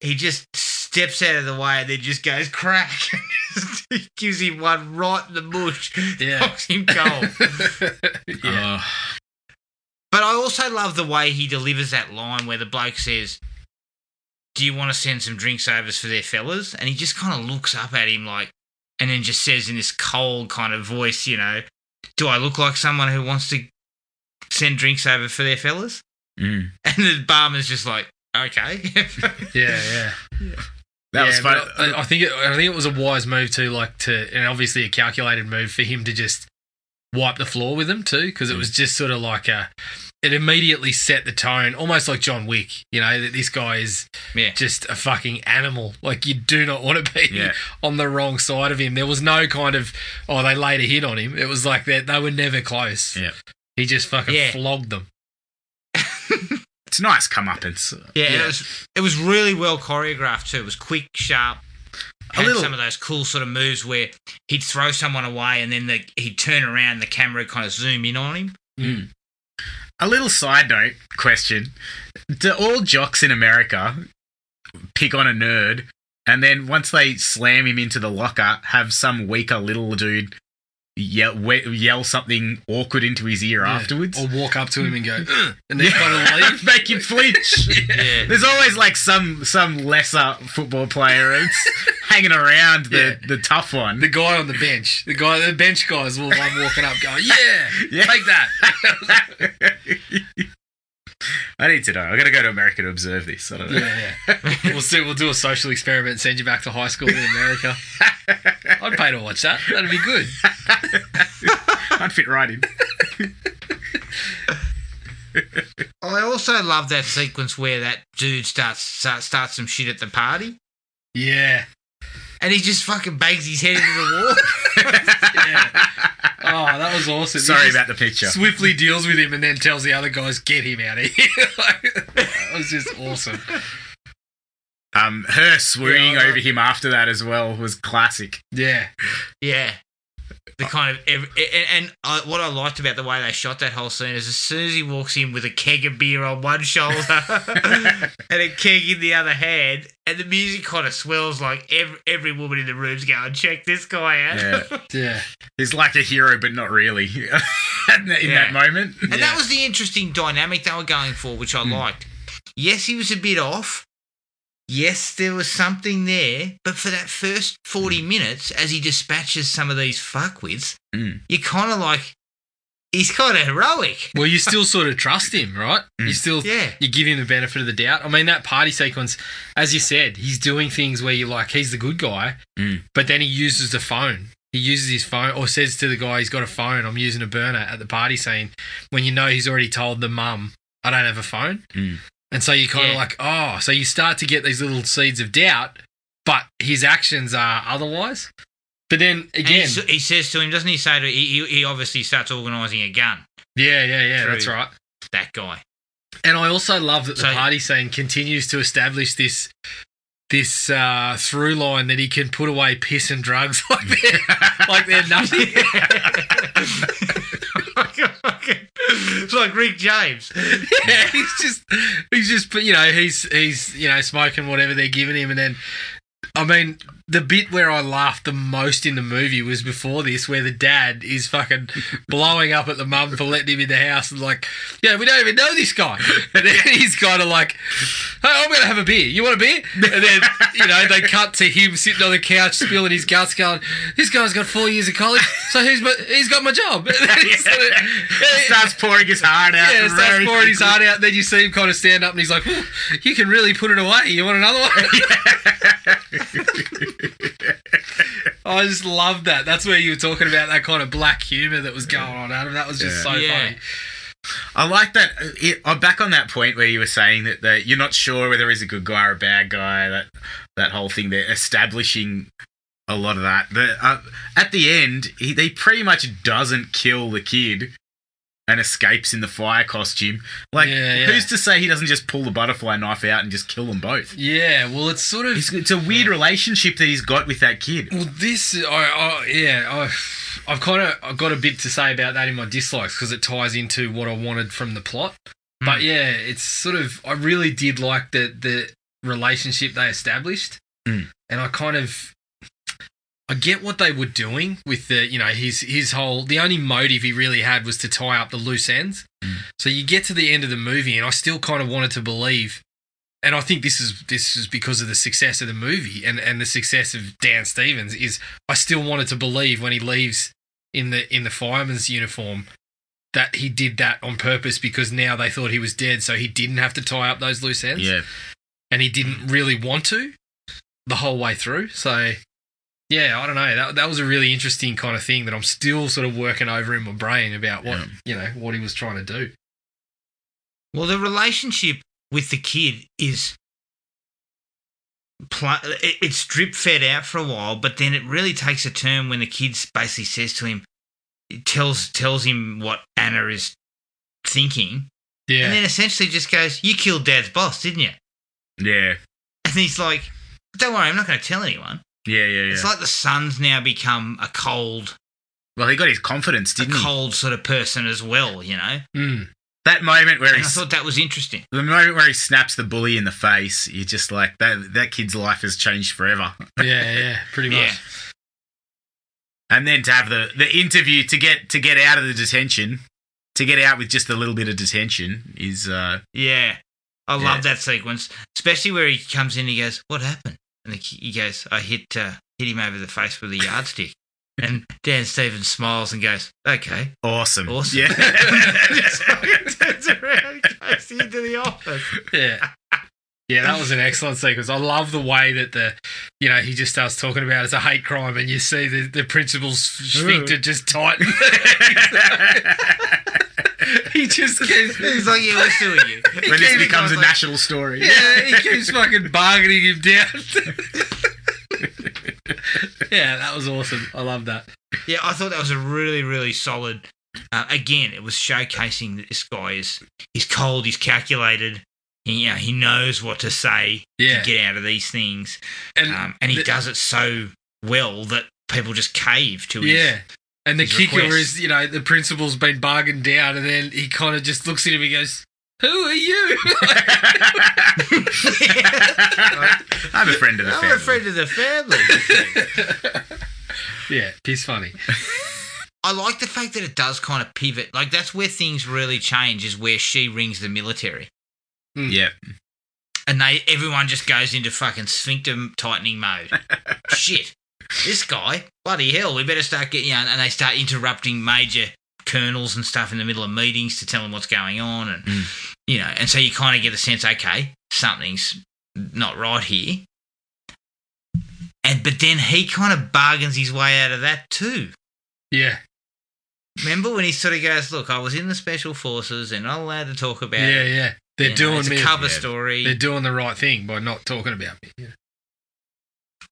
he just steps out of the way and then just goes crack. he gives him one right in the bush, Yeah. knocks him cold. yeah. Oh, But I also love the way he delivers that line where the bloke says, Do you want to send some drinks overs for their fellas? And he just kind of looks up at him like, and then just says in this cold kind of voice, you know, Do I look like someone who wants to send drinks over for their fellas? mm. And the barman's just like, Okay. yeah, yeah. that was Yeah, fun. but I, I think it, I think it was a wise move too, like to, and obviously a calculated move for him to just wipe the floor with him too, because it was just sort of like a. It immediately set the tone, almost like John Wick. You know that this guy is yeah. just a fucking animal. Like you do not want to be Yeah. on the wrong side of him. There was no kind of oh they laid a hit on him. It was like that they were never close. Yeah. He just fucking Yeah. flogged them. it's nice comeuppance. Yeah, and Yeah. it was it was really well choreographed too. It was quick, sharp. Had little- some of those cool sort of moves where he'd throw someone away and then the, he'd turn around, and the camera would kind of zoom in on him. Mm. A little side note question: Do all jocks in America pick on a nerd, and then once they slam him into the locker, have some weaker little dude yell we- yell something awkward into his ear Yeah. afterwards? Or walk up to him and go, "Ugh," and then kind of leave. make him flinch. Yeah. There's always like some some lesser football player who's hanging around the, Yeah. the tough one. The guy on the bench, the guy, the bench guys will one walking up, going, "Yeah, Yeah. take that." I need to know. I got to go to America to observe this. I don't know. yeah, yeah. We'll see. We'll do a social experiment and send you back to high school in America. I'd pay to watch that. That'd be good. I'd fit right in. I also love that sequence where that dude starts starts some shit at the party, Yeah. And he just fucking bangs his head into the wall. yeah. Oh, that was awesome. Sorry about the picture. Swiftly deals with him and then tells the other guys, "Get him out of here." that was just awesome. Um, her swooning Yeah, over him after that as well was classic. Yeah. yeah, the kind of every, and, and I, what I liked about the way they shot that whole scene is as soon as he walks in with a keg of beer on one shoulder and a keg in the other hand, and the music kind of swells like every every woman in the room's going, check this guy out. Yeah. Yeah. He's like a hero, but not really in that- in Yeah. that moment. And that was the interesting dynamic they were going for, which I hmm. liked. Yes, he was a bit off. Yes, there was something there, but for that first 40 minutes, as he dispatches some of these fuckwits, Mm. you're kind of like, he's kind of heroic. Well, you still sort of trust him, right? You still, Yeah. you give him the benefit of the doubt. I mean, that party sequence, as you said, he's doing things where you're like, he's the good guy, Mm. but then he uses the phone. He uses his phone, or says to the guy, he's got a phone. I'm using a burner at the party scene. When you know he's already told the mum, I don't have a phone, Mm. And so you kind of Yeah. like, oh, so you start to get these little seeds of doubt, but his actions are otherwise. But then again, he, he says to him, doesn't he say to he, he- obviously starts organising a gun, yeah, yeah, yeah, that's right. that guy. And I also love that the So- party scene continues to establish this this uh, through line that he can put away piss and drugs like they're like they're nothing. it's like Rick James. yeah, he's just he's just you know he's he's you know smoking whatever they're giving him, and then I mean the bit where I laughed the most in the movie was before this, where the dad is fucking blowing up at the mum for letting him in the house and like, yeah, we don't even know this guy, and then he's kind of like, hey, I'm gonna have a beer. You want a beer? And then you know they cut to him sitting on the couch spilling his guts, going, this guy's got four years of college, so he's he's got my job. And then sort of- starts pouring his heart out. yeah, starts pouring his heart out. Then you see him kind of stand up, and he's like, "You can really put it away. You want another one?" I just love that. That's where you were talking about that kind of black humor that was going on, Adam. That was just Yeah. so Yeah. funny. I like that. uh, It, I'm back on that point where you were saying that, that you're not sure whether he's a good guy or a bad guy. That that whole thing. They're establishing a lot of that. But uh, at the end, he, he pretty much doesn't kill the kid and escapes in the fire costume. Like, Yeah, yeah. who's to say he doesn't just pull the butterfly knife out and just kill them both? Yeah, well, it's sort of It's, it's a weird relationship that he's got with that kid. Well, this, I, I yeah, I, I've kind of I've got a bit to say about that in my dislikes because it ties into what I wanted from the plot. But yeah, it's sort of I really did like the the relationship they established, Mm. and I kind of I get what they were doing with the you know his his whole the only motive he really had was to tie up the loose ends. Mm. So you get to the end of the movie, and I still kind of wanted to believe and I think this is this is because of the success of the movie and, and the success of Dan Stevens is I still wanted to believe when he leaves in the in the fireman's uniform that he did that on purpose because now they thought he was dead so he didn't have to tie up those loose ends Yeah. and he didn't really want to the whole way through so yeah I don't know that that was a really interesting kind of thing that I'm still sort of working over in my brain about what Yeah. you know what he was trying to do Well, the relationship with the kid is. Pl- it's drip fed out for a while, but then it really takes a turn when the kid basically says to him, tells tells him what Anna is thinking, yeah and then essentially just goes, "You killed Dad's boss, didn't you?" Yeah. And he's like, "Don't worry, I'm not going to tell anyone." Yeah, yeah, yeah. It's like the son's now become a cold, well, he got his confidence, a didn't he? cold sort of person as well, you know. Mm. That moment where And I thought that was interesting. the moment where he snaps the bully in the face, you're just like that. That kid's life has changed forever. yeah yeah pretty much Yeah. And then to have the the interview to get to get out of the detention, to get out with just a little bit of detention is uh Yeah. I Yeah. love that sequence, especially where he comes in and he goes, What happened? And the he goes, I hit, uh, hit him over the face with a yardstick. and Dan Stevens smiles and goes, Okay. awesome. Awesome. Yeah. Just turns around goes into the office. Yeah. Yeah, that was an excellent sequence. I love the way that the, you know, he just starts talking about it's a hate crime, and you see the, the principal's sphincter just tighten. he just keeps, He's like, Yeah, we're suing you. when this becomes a like, national story. yeah, he keeps fucking bargaining him down. yeah, that was awesome. I love that. Yeah, I thought that was a really, really solid. Uh, again, it was showcasing that this guy is he's cold, he's calculated. He, you know, he knows what to say Yeah. to get out of these things, And, um, and he does it so well that people just cave to his. Yeah. And the kicker request. is, you know, the principal's been bargained is, you know, the kicker is, you know, the principal's been bargained down, and then he kind of just looks at him and goes, "Who are you?" I'm a friend of the I'm family. a friend of the family. yeah, he's funny. I like the fact that it does kind of pivot. Like that's where things really change. Is where she rings the military, hmm. Yeah. and they everyone just goes into fucking sphincter tightening mode. Shit, this guy, bloody hell, we better start getting. You know, and they start interrupting major colonels and stuff in the middle of meetings to tell them what's going on, and Mm. you know, and so you kind of get the sense, okay, something's not right here. And but then he kind of bargains his way out of that too. Yeah, Remember when he sort of goes, "Look, I was in the special forces and not allowed to talk about yeah, it. yeah. They're You know, doing it's me. a cover Yeah. story." They're doing the right thing by not talking about me. Yeah.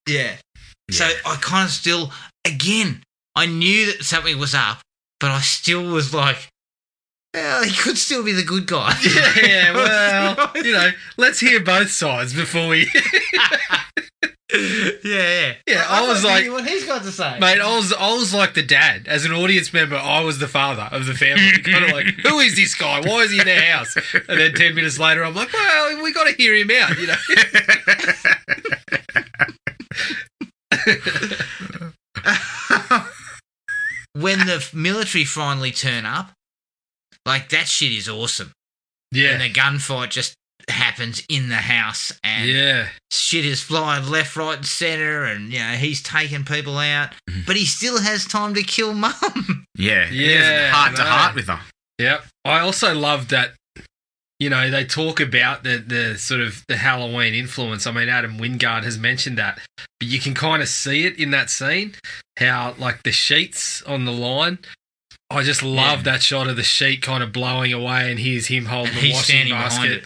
yeah. So I kind of still, again, I knew that something was up, but I still was like, "Well, he could still be the good guy." yeah, yeah well, you know, let's hear both sides before we. yeah, yeah, Yeah, I I'd was like- what he's got to say, Mate, I was I was like the dad. As an audience member, I was the father of the family. kind of like, who is this guy? Why is he in their house? And then ten minutes later, I'm like, well, we got to hear him out, you know. when the military finally turn up, like that shit is awesome. Yeah. And the gunfight just happens in the house, and yeah, shit is flying left, right, and center, and you know he's taking people out, Mm-hmm. but he still has time to kill mum. Yeah. Yeah, Heart to heart with her. yep. I also love that. You know, they talk about the the sort of the Halloween influence. I mean, Adam Wingard has mentioned that, but you can kind of see it in that scene. How like the sheets on the line. I just love Yeah. that shot of the sheet kind of blowing away, and here's him holding the washing basket.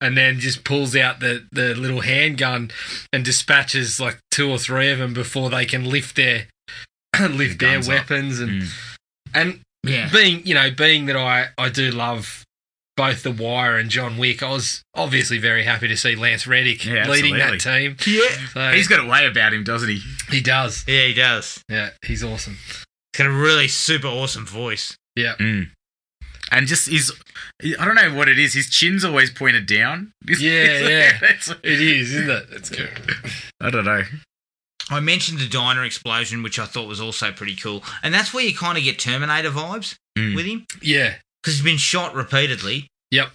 and then just pulls out the, the little handgun and dispatches like two or three of them before they can lift their lift The their guns up. weapons and Mm. and Yeah, being you know being that I I do love both The Wire and John Wick, I was obviously very happy to see Lance Reddick Yeah, leading that team. yeah, So He's got a way about him, doesn't he? he does. yeah, he does. Yeah, he's awesome. He's got a really super awesome voice. Yeah. Mm. And just his, I don't know what it is. His chin's always pointed down. Yeah, yeah. It's- It is, isn't it? It's good. I don't know. I mentioned the diner explosion, which I thought was also pretty cool, and that's where you kind of get Terminator vibes Mm. with him Yeah. Because he's been shot repeatedly. Yep.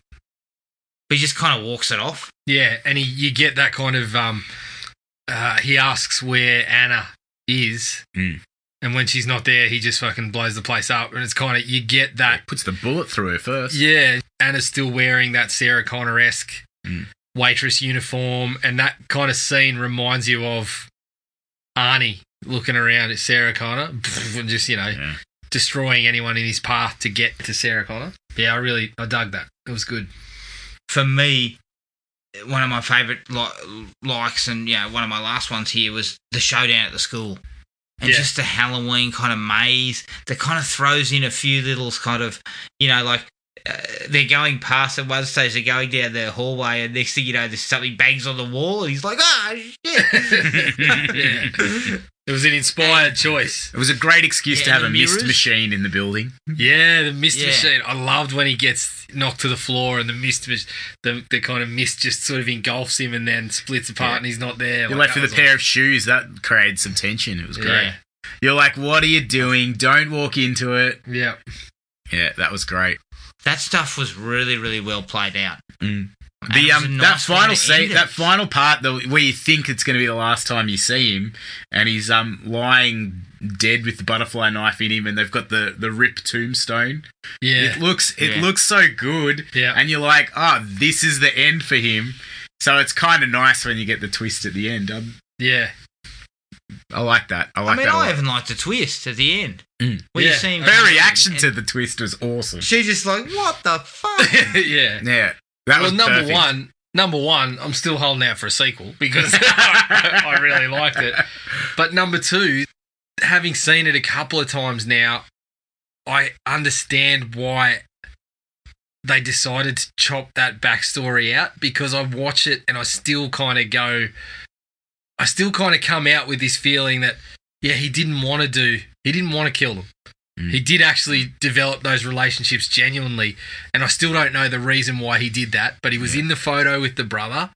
But he just kind of walks it off. Yeah, and he, you get that kind of um, uh, he asks where Anna is, Mm. and when she's not there, he just fucking blows the place up, and it's kind of you get that. Puts the bullet through her first. Yeah, Anna's still wearing that Sarah Connor esque Mm. waitress uniform, and that kind of scene reminds you of Arnie looking around at Sarah Connor, and just you know Yeah. Destroying anyone in his path to get to Sarah Connor. Yeah, I really I dug that. It was good. For me, one of my favourite li- likes, and you know, one of my last ones here was the showdown at the school. And Yeah. just the Halloween kind of maze that kind of throws in a few little kind of, you know, like uh, they're going past at one stage, they're going down the hallway, and next thing you know, there's something bangs on the wall, and he's like, ah, shit. It was an inspired choice. It was a great excuse Yeah, to have the a mist mirrors. machine in the building. Yeah, the mist Yeah. machine. I loved when he gets knocked to the floor and the mist, mach- the the kind of mist just sort of engulfs him and then splits apart Yeah. and he's not there. You're Like, left that with a was pair of shoes. That created some tension. It was awesome. great. You're like, what are you doing? Don't walk into it. Yeah, Yeah, that was great. that stuff was really, really well played out. Mm. And The it um, nice that final scene, end that final part, though, where you think it's going to be the last time you see him, and he's um lying dead with the butterfly knife in him, and they've got the the rip tombstone. yeah, It looks it Yeah. looks so good, Yeah. and you're like, oh, this is the end for him. So it's kind of nice when you get the twist at the end. Um, yeah, I like that. I like. I mean, that. a I even liked the twist at the end. Mm. Where Yeah. you see Her reaction to the twist was awesome. She's just like, what the fuck? yeah. Yeah, that well, was number perfect. one, number one, I'm still holding out for a sequel because I really liked it. But number two, having seen it a couple of times now, I understand why they decided to chop that backstory out because I watch it and I still kind of go, I still kind of come out with this feeling that, yeah, he didn't want to do. He didn't want to kill them. Mm. He did actually develop those relationships genuinely, and I still don't know the reason why he did that. But he was in the photo with the brother,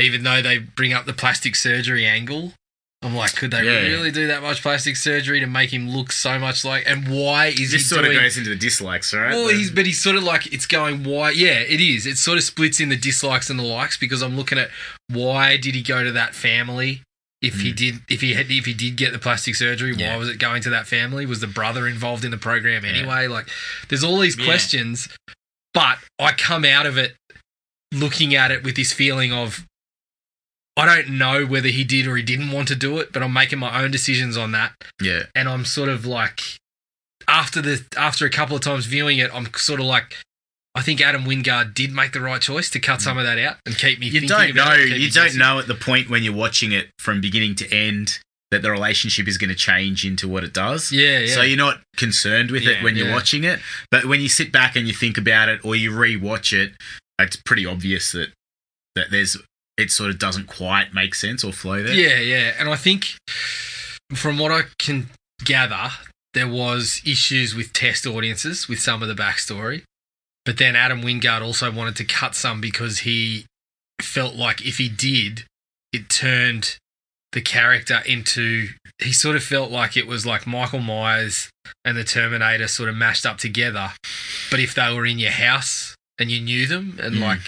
even though they bring up the plastic surgery angle. I'm like, could they Yeah. really do that much plastic surgery to make him look so much like? And why is he This sort doing? of goes into the dislikes, right? Well, The- he's but he's sort of like it's going why? Yeah, it is. It sort of splits in the dislikes and the likes because I'm looking at why did he go to that family? If he did, if he had, if he did get the plastic surgery, why Mm. Was it going to that family? Was the brother involved in the program anyway? Like, there's all these Yeah. questions, but I come out of it looking at it with this feeling of I don't know whether he did or he didn't want to do it, but I'm making my own decisions on that yeah. and I'm sort of like after the after a couple of times viewing it, I'm sort of like I think Adam Wingard did make the right choice to cut some of that out and keep me. You don't know. it, You don't guessing. know at the point when you're watching it from beginning to end that the relationship is going to change into what it does. Yeah, yeah. So you're not concerned with Yeah, it when you're yeah. watching it, but when you sit back and you think about it or you re-watch it, it's pretty obvious that that there's it sort of doesn't quite make sense or flow there. yeah, yeah, and I think from what I can gather, there was issues with test audiences with some of the backstory, but then Adam Wingard also wanted to cut some because he felt like if he did, it turned the character into. He sort of felt like it was like Michael Myers and the Terminator sort of mashed up together, but if they were in your house and you knew them and Mm. like.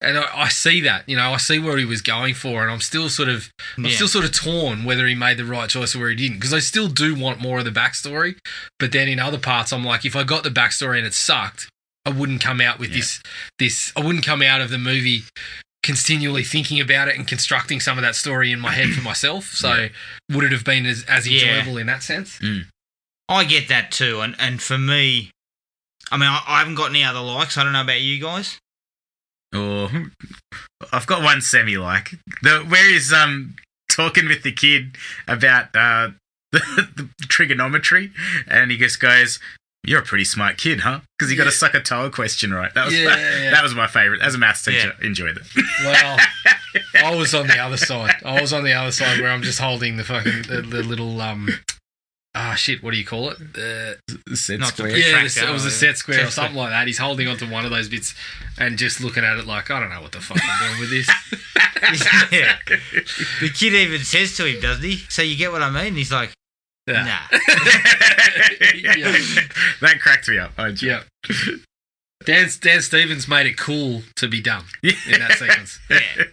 And I, I see that, you know, I see where he was going for, and I'm still sort of I'm Yeah. still sort of torn whether he made the right choice or where he didn't because I still do want more of the backstory. But then in other parts, I'm like, if I got the backstory and it sucked, I wouldn't come out with Yeah. this. This I wouldn't come out of the movie continually thinking about it and constructing some of that story in my head for myself. So would it have been as, as Yeah. enjoyable in that sense? I get that too, and and for me, I mean, I, I haven't got any other likes. I don't know about you guys. Or I've got one semi like the where he's um talking with the kid about uh the, the trigonometry, and he just goes. You're a pretty smart kid, huh? Because you got Yeah. a SOHCAHTOA question right. That was Yeah, my, yeah, that was my favorite. As a maths teacher, enjoyed it. Well, I was on the other side. I was on the other side where I'm just holding the fucking the, the little um. Ah shit! What do you call it? The Not square. the- Yeah, this- it was a set square or set something like that. He's holding onto one of those bits and just looking at it like, I don't know what the fuck I'm doing with this. yeah. The kid even says to him, doesn't he? So you get what I mean? He's like, Yeah. nah. Yeah. That cracked me up. I enjoyed Yeah. Dan, Dan Stevens made it cool to be dumb it. in that sequence. Yeah.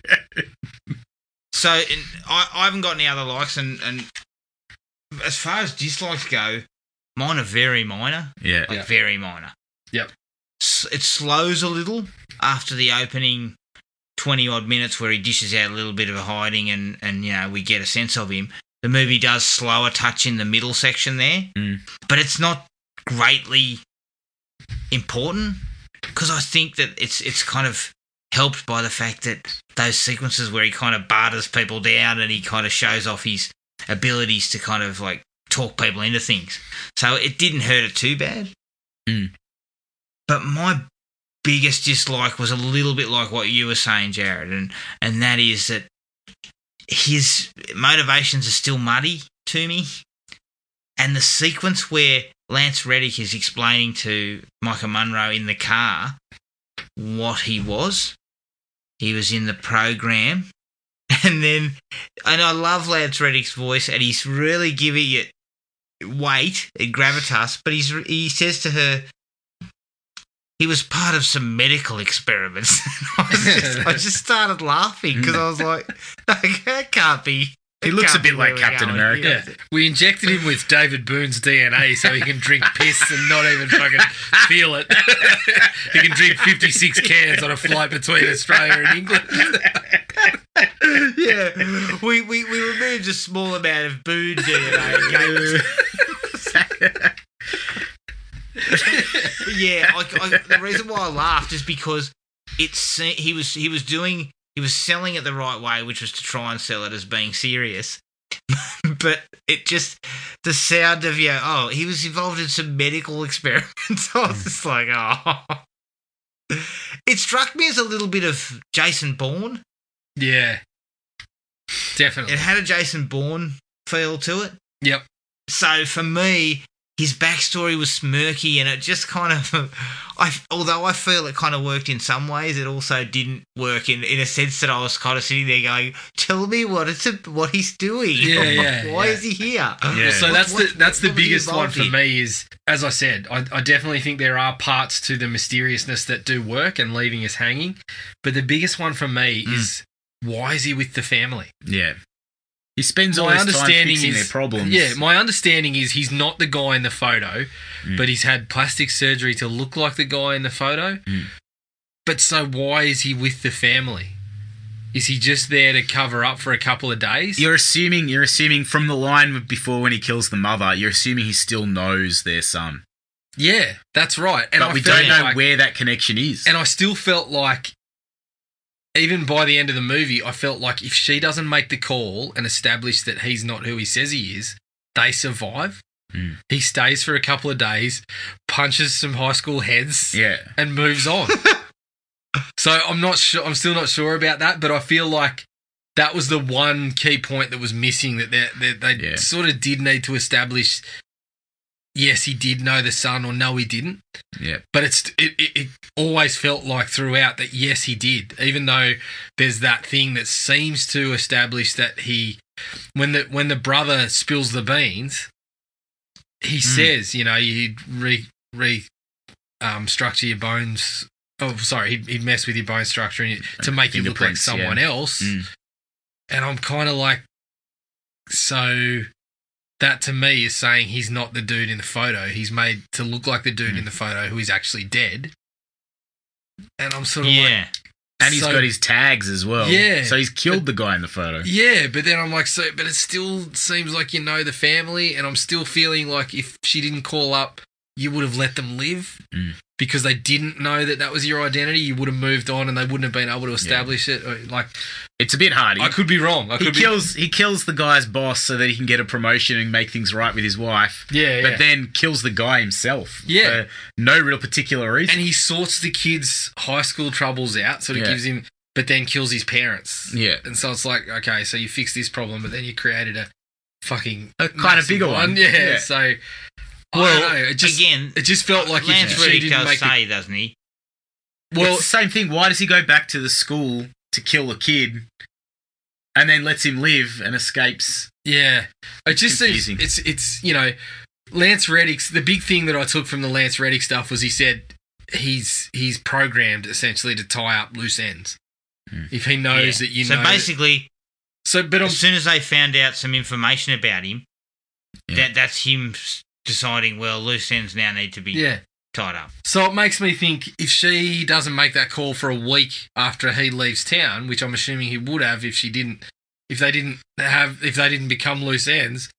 So in, I, I haven't got any other likes, and, and as far as dislikes go, mine are very minor, Yeah. like Yeah. very minor. Yep. S- It slows a little after the opening twenty odd minutes where he dishes out a little bit of a hiding, and and you know we get a sense of him. The movie does slow a touch in the middle section there, Mm. but it's not greatly important because I think that it's it's kind of helped by the fact that those sequences where he kind of barters people down and he kind of shows off his abilities to kind of like talk people into things. So it didn't hurt it too bad. Mm. But my biggest dislike was a little bit like what you were saying, Jared, and and that is that his motivations are still muddy to me. And the sequence where Lance Reddick is explaining to Maika Monroe in the car what he was, he was in the program. And then, and I love Lance Reddick's voice, and he's really giving it weight and gravitas. But he's he says to her, he was part of some medical experiments. I, just, I just started laughing because I was like, that can't be. He looks a bit like Captain. America. Yeah. We injected him with David Boon's DNA so he can drink piss and not even fucking feel it. he can drink 56 cans on a flight between Australia and England. yeah, we, we, we removed a small amount of Boon DNA. and gave it to- yeah, I, I, the reason why I laughed is because it's he was he was doing he was selling it the right way, which was to try and sell it as being serious. but it just the sound of yeah, oh he was involved in some medical experiments. I was just like oh. It struck me as a little bit of Jason Bourne. Yeah. Definitely. It had a Jason Bourne feel to it. Yep. So for me, his backstory was smirky, and it just kind of, I although I feel it kind of worked in some ways, it also didn't work in in a sense that I was kind of sitting there going, "Tell me what it's what he's doing. Yeah, yeah, Why yeah. is he here? Yeah. So What- that's what- the that's the what was biggest one for in? me. Is as I said, I, I definitely think there are parts to the mysteriousness that do work and leaving us hanging. But the biggest one for me Mm. is why is he with the family? Yeah. He spends all My his time understanding fixing is their problems. Yeah, my understanding is he's not the guy in the photo, Mm. but he's had plastic surgery to look like the guy in the photo. Mm. But so why is he with the family? Is he just there to cover up for a couple of days? You're assuming you're assuming from the line before when he kills the mother, you're assuming he still knows their son. yeah, that's right. And but I we don't know like- where that connection is. And I still felt like, even by the end of the movie, I felt like if she doesn't make the call and establish that he's not who he says he is, they survive. Mm. He stays for a couple of days, punches some high school heads, yeah. and moves on. so I'm not sure. I'm still not sure about that, but I feel like that was the one key point that was missing. That they, they, they Yeah. sort of did need to establish. Yes, he did know the son, or no, he didn't Yeah. but it's it, it, it always felt like throughout that yes he did even though there's that thing that seems to establish that he when the when the brother spills the beans he says you know you'd re re um, structure your bones oh sorry he'd, he'd mess with your bone structure and you, to make you look like Fingerprints, yeah. someone else Mm. and i'm kind of like so that to me is saying he's not the dude in the photo. He's made to look like the Hmm. dude in the photo who is actually dead. And I'm sort of like, Yeah, And he's so- got his tags as well. Yeah. So he's killed the guy in the photo. yeah, but then I'm like, so, but it still seems like you know the family, and I'm still feeling like if she didn't call up, you would have let them live Mm. Because they didn't know that that was your identity. You would have moved on, and they wouldn't have been able to establish it. Oh, like, It's a bit hard. I could be wrong. I he could be. kills he kills the guy's boss so that he can get a promotion and make things right with his wife. Yeah, But yeah. then kills the guy himself. Yeah. For no real particular reason. and he sorts the kid's high school troubles out, sort of Yeah. gives him, but then kills his parents. yeah. And so it's like, okay, so you fixed this problem, but then you created a fucking A kind of bigger one. Yeah. Yeah. So Well, don't know. It just again, it just felt like Lance Reddick didn't does the- say, doesn't he? Well, it's the same thing. Why does he go back to the school to kill a kid and then lets him live and escapes? yeah. It just seems it's it's you know Lance Reddick's the big thing that I took from the Lance Reddick stuff was he said he's he's programmed essentially to tie up loose ends. Hmm. If he knows Yeah. that you so know, basically, so but I'm as soon as they found out some information about him, Yeah. that that's him deciding. Well, loose ends now need to be yeah. tied up. So it makes me think if she doesn't make that call for a week after he leaves town, which I'm assuming he would have if she didn't, if they didn't have, if they didn't become loose ends,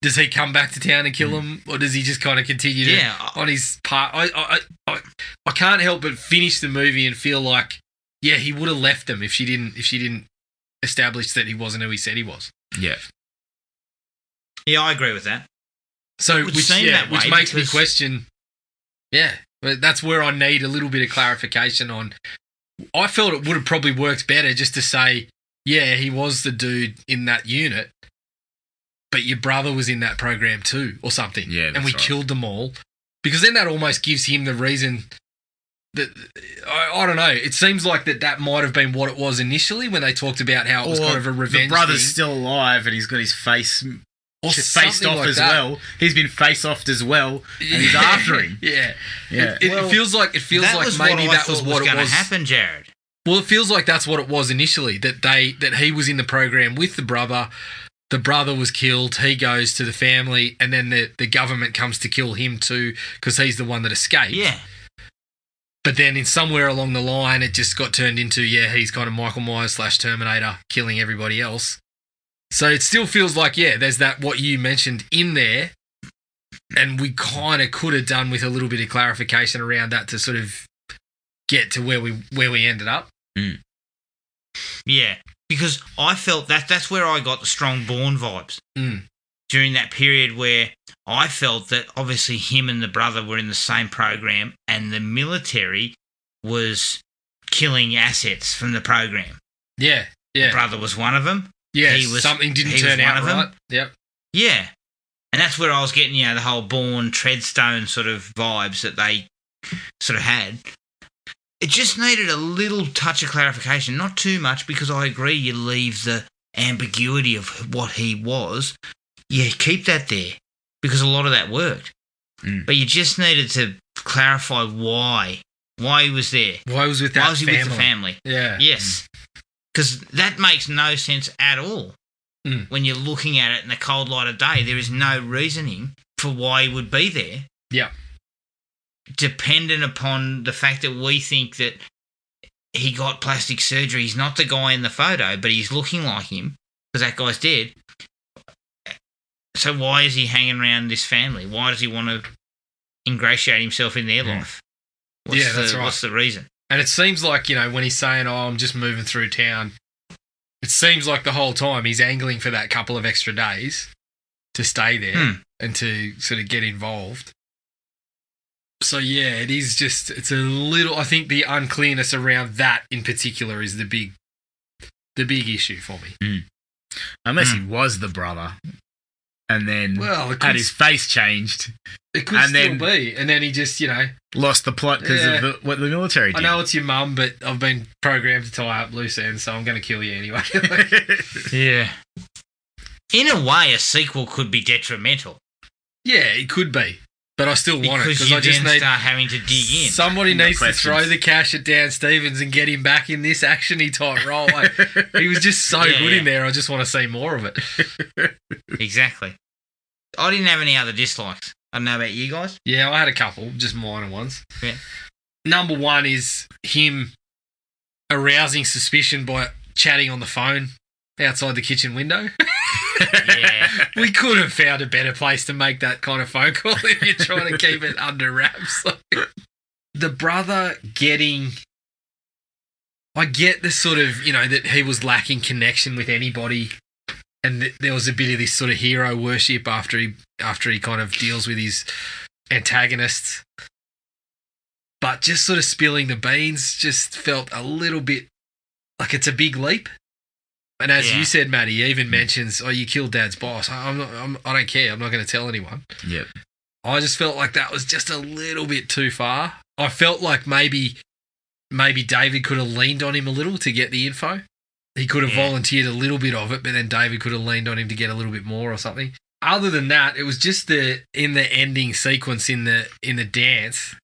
does he come back to town and kill hmm. him, or does he just kind of continue to, Yeah, I- on his part? I, I, I, I can't help but finish the movie and feel like, yeah, he would have left them if she didn't, if she didn't establish that he wasn't who he said he was. Yeah. Yeah, I agree with that. So, which, yeah, that which makes me question. Yeah, but that's where I need a little bit of clarification on. I felt it would have probably worked better just to say, yeah, he was the dude in that unit, but your brother was in that program too, or something. Yeah, and we right. killed them all because then that almost gives him the reason. That I, I don't know. It seems like that that might have been what it was initially when they talked about how it was Or kind of a revenge. The brother's thing, still alive and he's got his face or faced off like as that. well. He's been face offed as well, and he's after him. Yeah, Yeah. It, it Well, feels like it feels like maybe that was what was going to happen, Jared. Well, it feels like that's what it was initially. That they that he was in the program with the brother. The brother was killed. He goes to the family, and then the, the government comes to kill him too because he's the one that escaped. Yeah, But then in somewhere along the line, it just got turned into yeah, he's kind of Michael Myers slash Terminator killing everybody else. So it still feels like yeah, there's that what you mentioned in there, and we kind of could have done with a little bit of clarification around that to sort of get to where we where we ended up. yeah. Because I felt that that's where I got the strong Bourne vibes Mm. during that period where I felt that obviously him and the brother were in the same program, and the military was killing assets from the program. Yeah, yeah, The brother was one of them. Yeah. he was- something didn't he turn out right. Yep. Yeah. And that's where I was getting, you know, the whole Bourne Treadstone sort of vibes that they sort of had. It just needed a little touch of clarification, not too much, because I agree you leave the ambiguity of what he was. You keep that there because a lot of that worked. Mm. But you just needed to clarify why. Why he was there. Why was with that Why was he family? with the family? Yeah. Yes. Because that makes no sense at all. Mm. When you're looking at it in the cold light of day, there is no reasoning for why he would be there. Yeah. Dependent upon the fact that we think that he got plastic surgery. He's not the guy in the photo, but he's looking like him because that guy's dead. So why is he hanging around this family? Why does he want to ingratiate himself in their Yeah. life? What's Yeah, that's the, right. What's the reason? And it seems like, you know, when he's saying, oh, I'm just moving through town, it seems like the whole time he's angling for that couple of extra days to stay there Hmm. and to sort of get involved. So, yeah, it is just, it's a little, I think the unclearness around that in particular is the big, the big issue for me. Unless Hmm. he was the brother, and then Well, it had could, his face changed, it could and still then- be. And then he just, you know, lost the plot because Yeah. of the, what the military did. I know it's your mum, but I've been programmed to tie up loose ends, so I'm going to kill you anyway. Yeah. In a way, a sequel could be detrimental yeah, it could be. But I still want it because because you I just need start having to dig in. somebody needs to questions. throw the cash at Dan Stevens and get him back in this actiony type role. Like, he was just so Yeah, good yeah. in there. I just want to see more of it. exactly. I didn't have any other dislikes. I don't know about you guys. Yeah, I had a couple, just minor ones. Yeah. Number one is him arousing suspicion by chatting on the phone outside the kitchen window. Yeah. we could have found a better place to make that kind of phone call if you're trying to keep it under wraps. the brother getting. I get the sort of, you know, that he was lacking connection with anybody. And th- there was a bit of this sort of hero worship after he after he kind of deals with his antagonists. But just sort of spilling the beans just felt a little bit like it's a big leap. And as Yeah. you said, Matt, he even mentions, "Oh, you killed Dad's boss." I- I'm not. I'm, I don't care. I'm not going to tell anyone. yep. I just felt like that was just a little bit too far. I felt like maybe, maybe David could have leaned on him a little to get the info. He could have Yeah. volunteered a little bit of it, but then David could have leaned on him to get a little bit more or something. Other than that, it was just the in the ending sequence in the in the dance.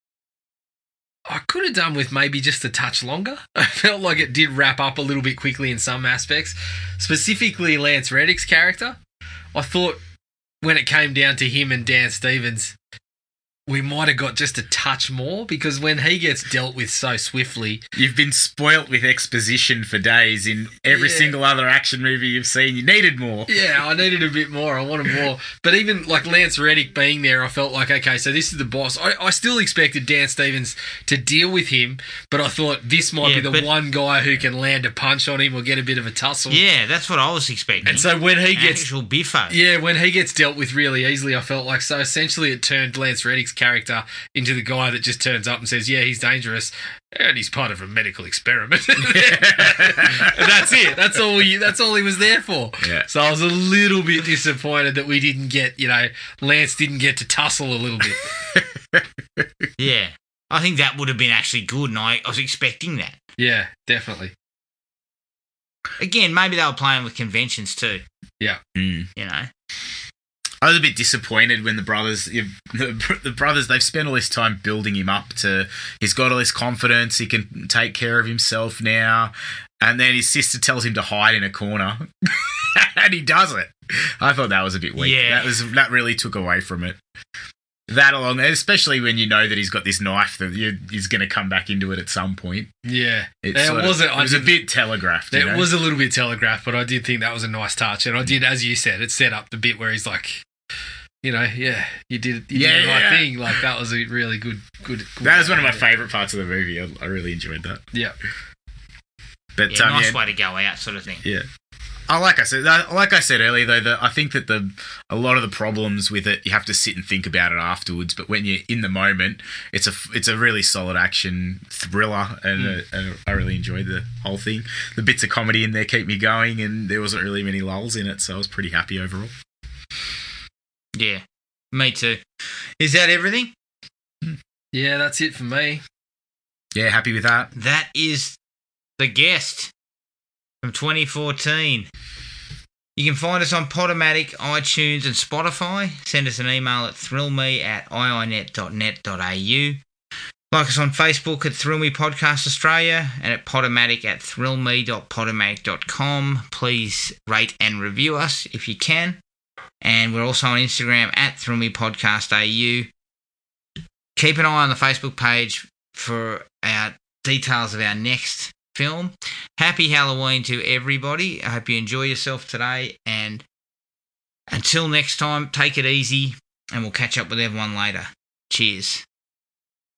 I could have done with maybe just a touch longer. I felt like it did wrap up a little bit quickly in some aspects, specifically Lance Reddick's character. I thought when it came down to him and Dan Stevens, we might have got just a touch more because when he gets dealt with so swiftly, You've been spoilt with exposition for days in every Yeah. single other action movie you've seen. You needed more. yeah, I needed a bit more. I wanted more. But even like Lance Reddick being there, I felt like, okay, so this is the boss. I, I still expected Dan Stevens to deal with him, but I thought this might Yeah, be the but- one guy who can land a punch on him or get a bit of a tussle. Yeah, that's what I was expecting. And so when he An gets actual biffo. Yeah, when he gets dealt with really easily, I felt like so essentially it turned Lance Reddick's character into the guy that just turns up and says, "Yeah, he's dangerous, and he's part of a medical experiment." that's it. That's all. We, that's all he was there for. Yeah. So I was a little bit disappointed that we didn't get, you know, Lance didn't get to tussle a little bit. Yeah. I think that would have been actually good, and I, I was expecting that. yeah, definitely. Again, maybe they were playing with conventions too, Mm. you know? I was a bit disappointed when the brothers, the, the brothers, they've spent all this time building him up to. He's got all this confidence. He can take care of himself now, and then his sister tells him to hide in a corner, and he does it. I thought that was a bit weak. Yeah. That was that really took away from it. That along, especially when you know that he's got this knife that you, he's going to come back into it at some point. Yeah, It sort of- wasn't- It was a didn't- bit telegraphed. It know? was a little bit telegraphed, but I did think that was a nice touch, and I did, as you said, it set up the bit where he's like, you know, yeah, you did, you Yeah, did the right yeah. thing. Like that was a really good, good. good That was one of my favourite parts of the movie. I, I really enjoyed that. Yeah, But Yeah, um, nice yeah, way to go out, sort of thing. Yeah. Oh, like I said, like I said earlier, though, that I think that the a lot of the problems with it, you have to sit and think about it afterwards. But when you're in the moment, it's a it's a really solid action thriller, and, uh, and I really enjoyed the whole thing. The bits of comedy in there keep me going, and there wasn't really many lulls in it, so I was pretty happy overall. Yeah, me too. Is that everything? Yeah, that's it for me. Yeah, happy with that. That is the guest from 2014. You can find us on Podomatic, iTunes, and Spotify. Send us an email at thrillme at iinet.net.au. Like us on Facebook at Thrill Me Podcast Australia and at Podomatic at thrillme.podomatic.com. Please rate and review us if you can. And we're also on Instagram at Thrill Podcast AU. Keep an eye on the Facebook page for our details of our next film. Happy Halloween to everybody. I hope you enjoy yourself today. And until next time, take it easy and we'll catch up with everyone later. Cheers.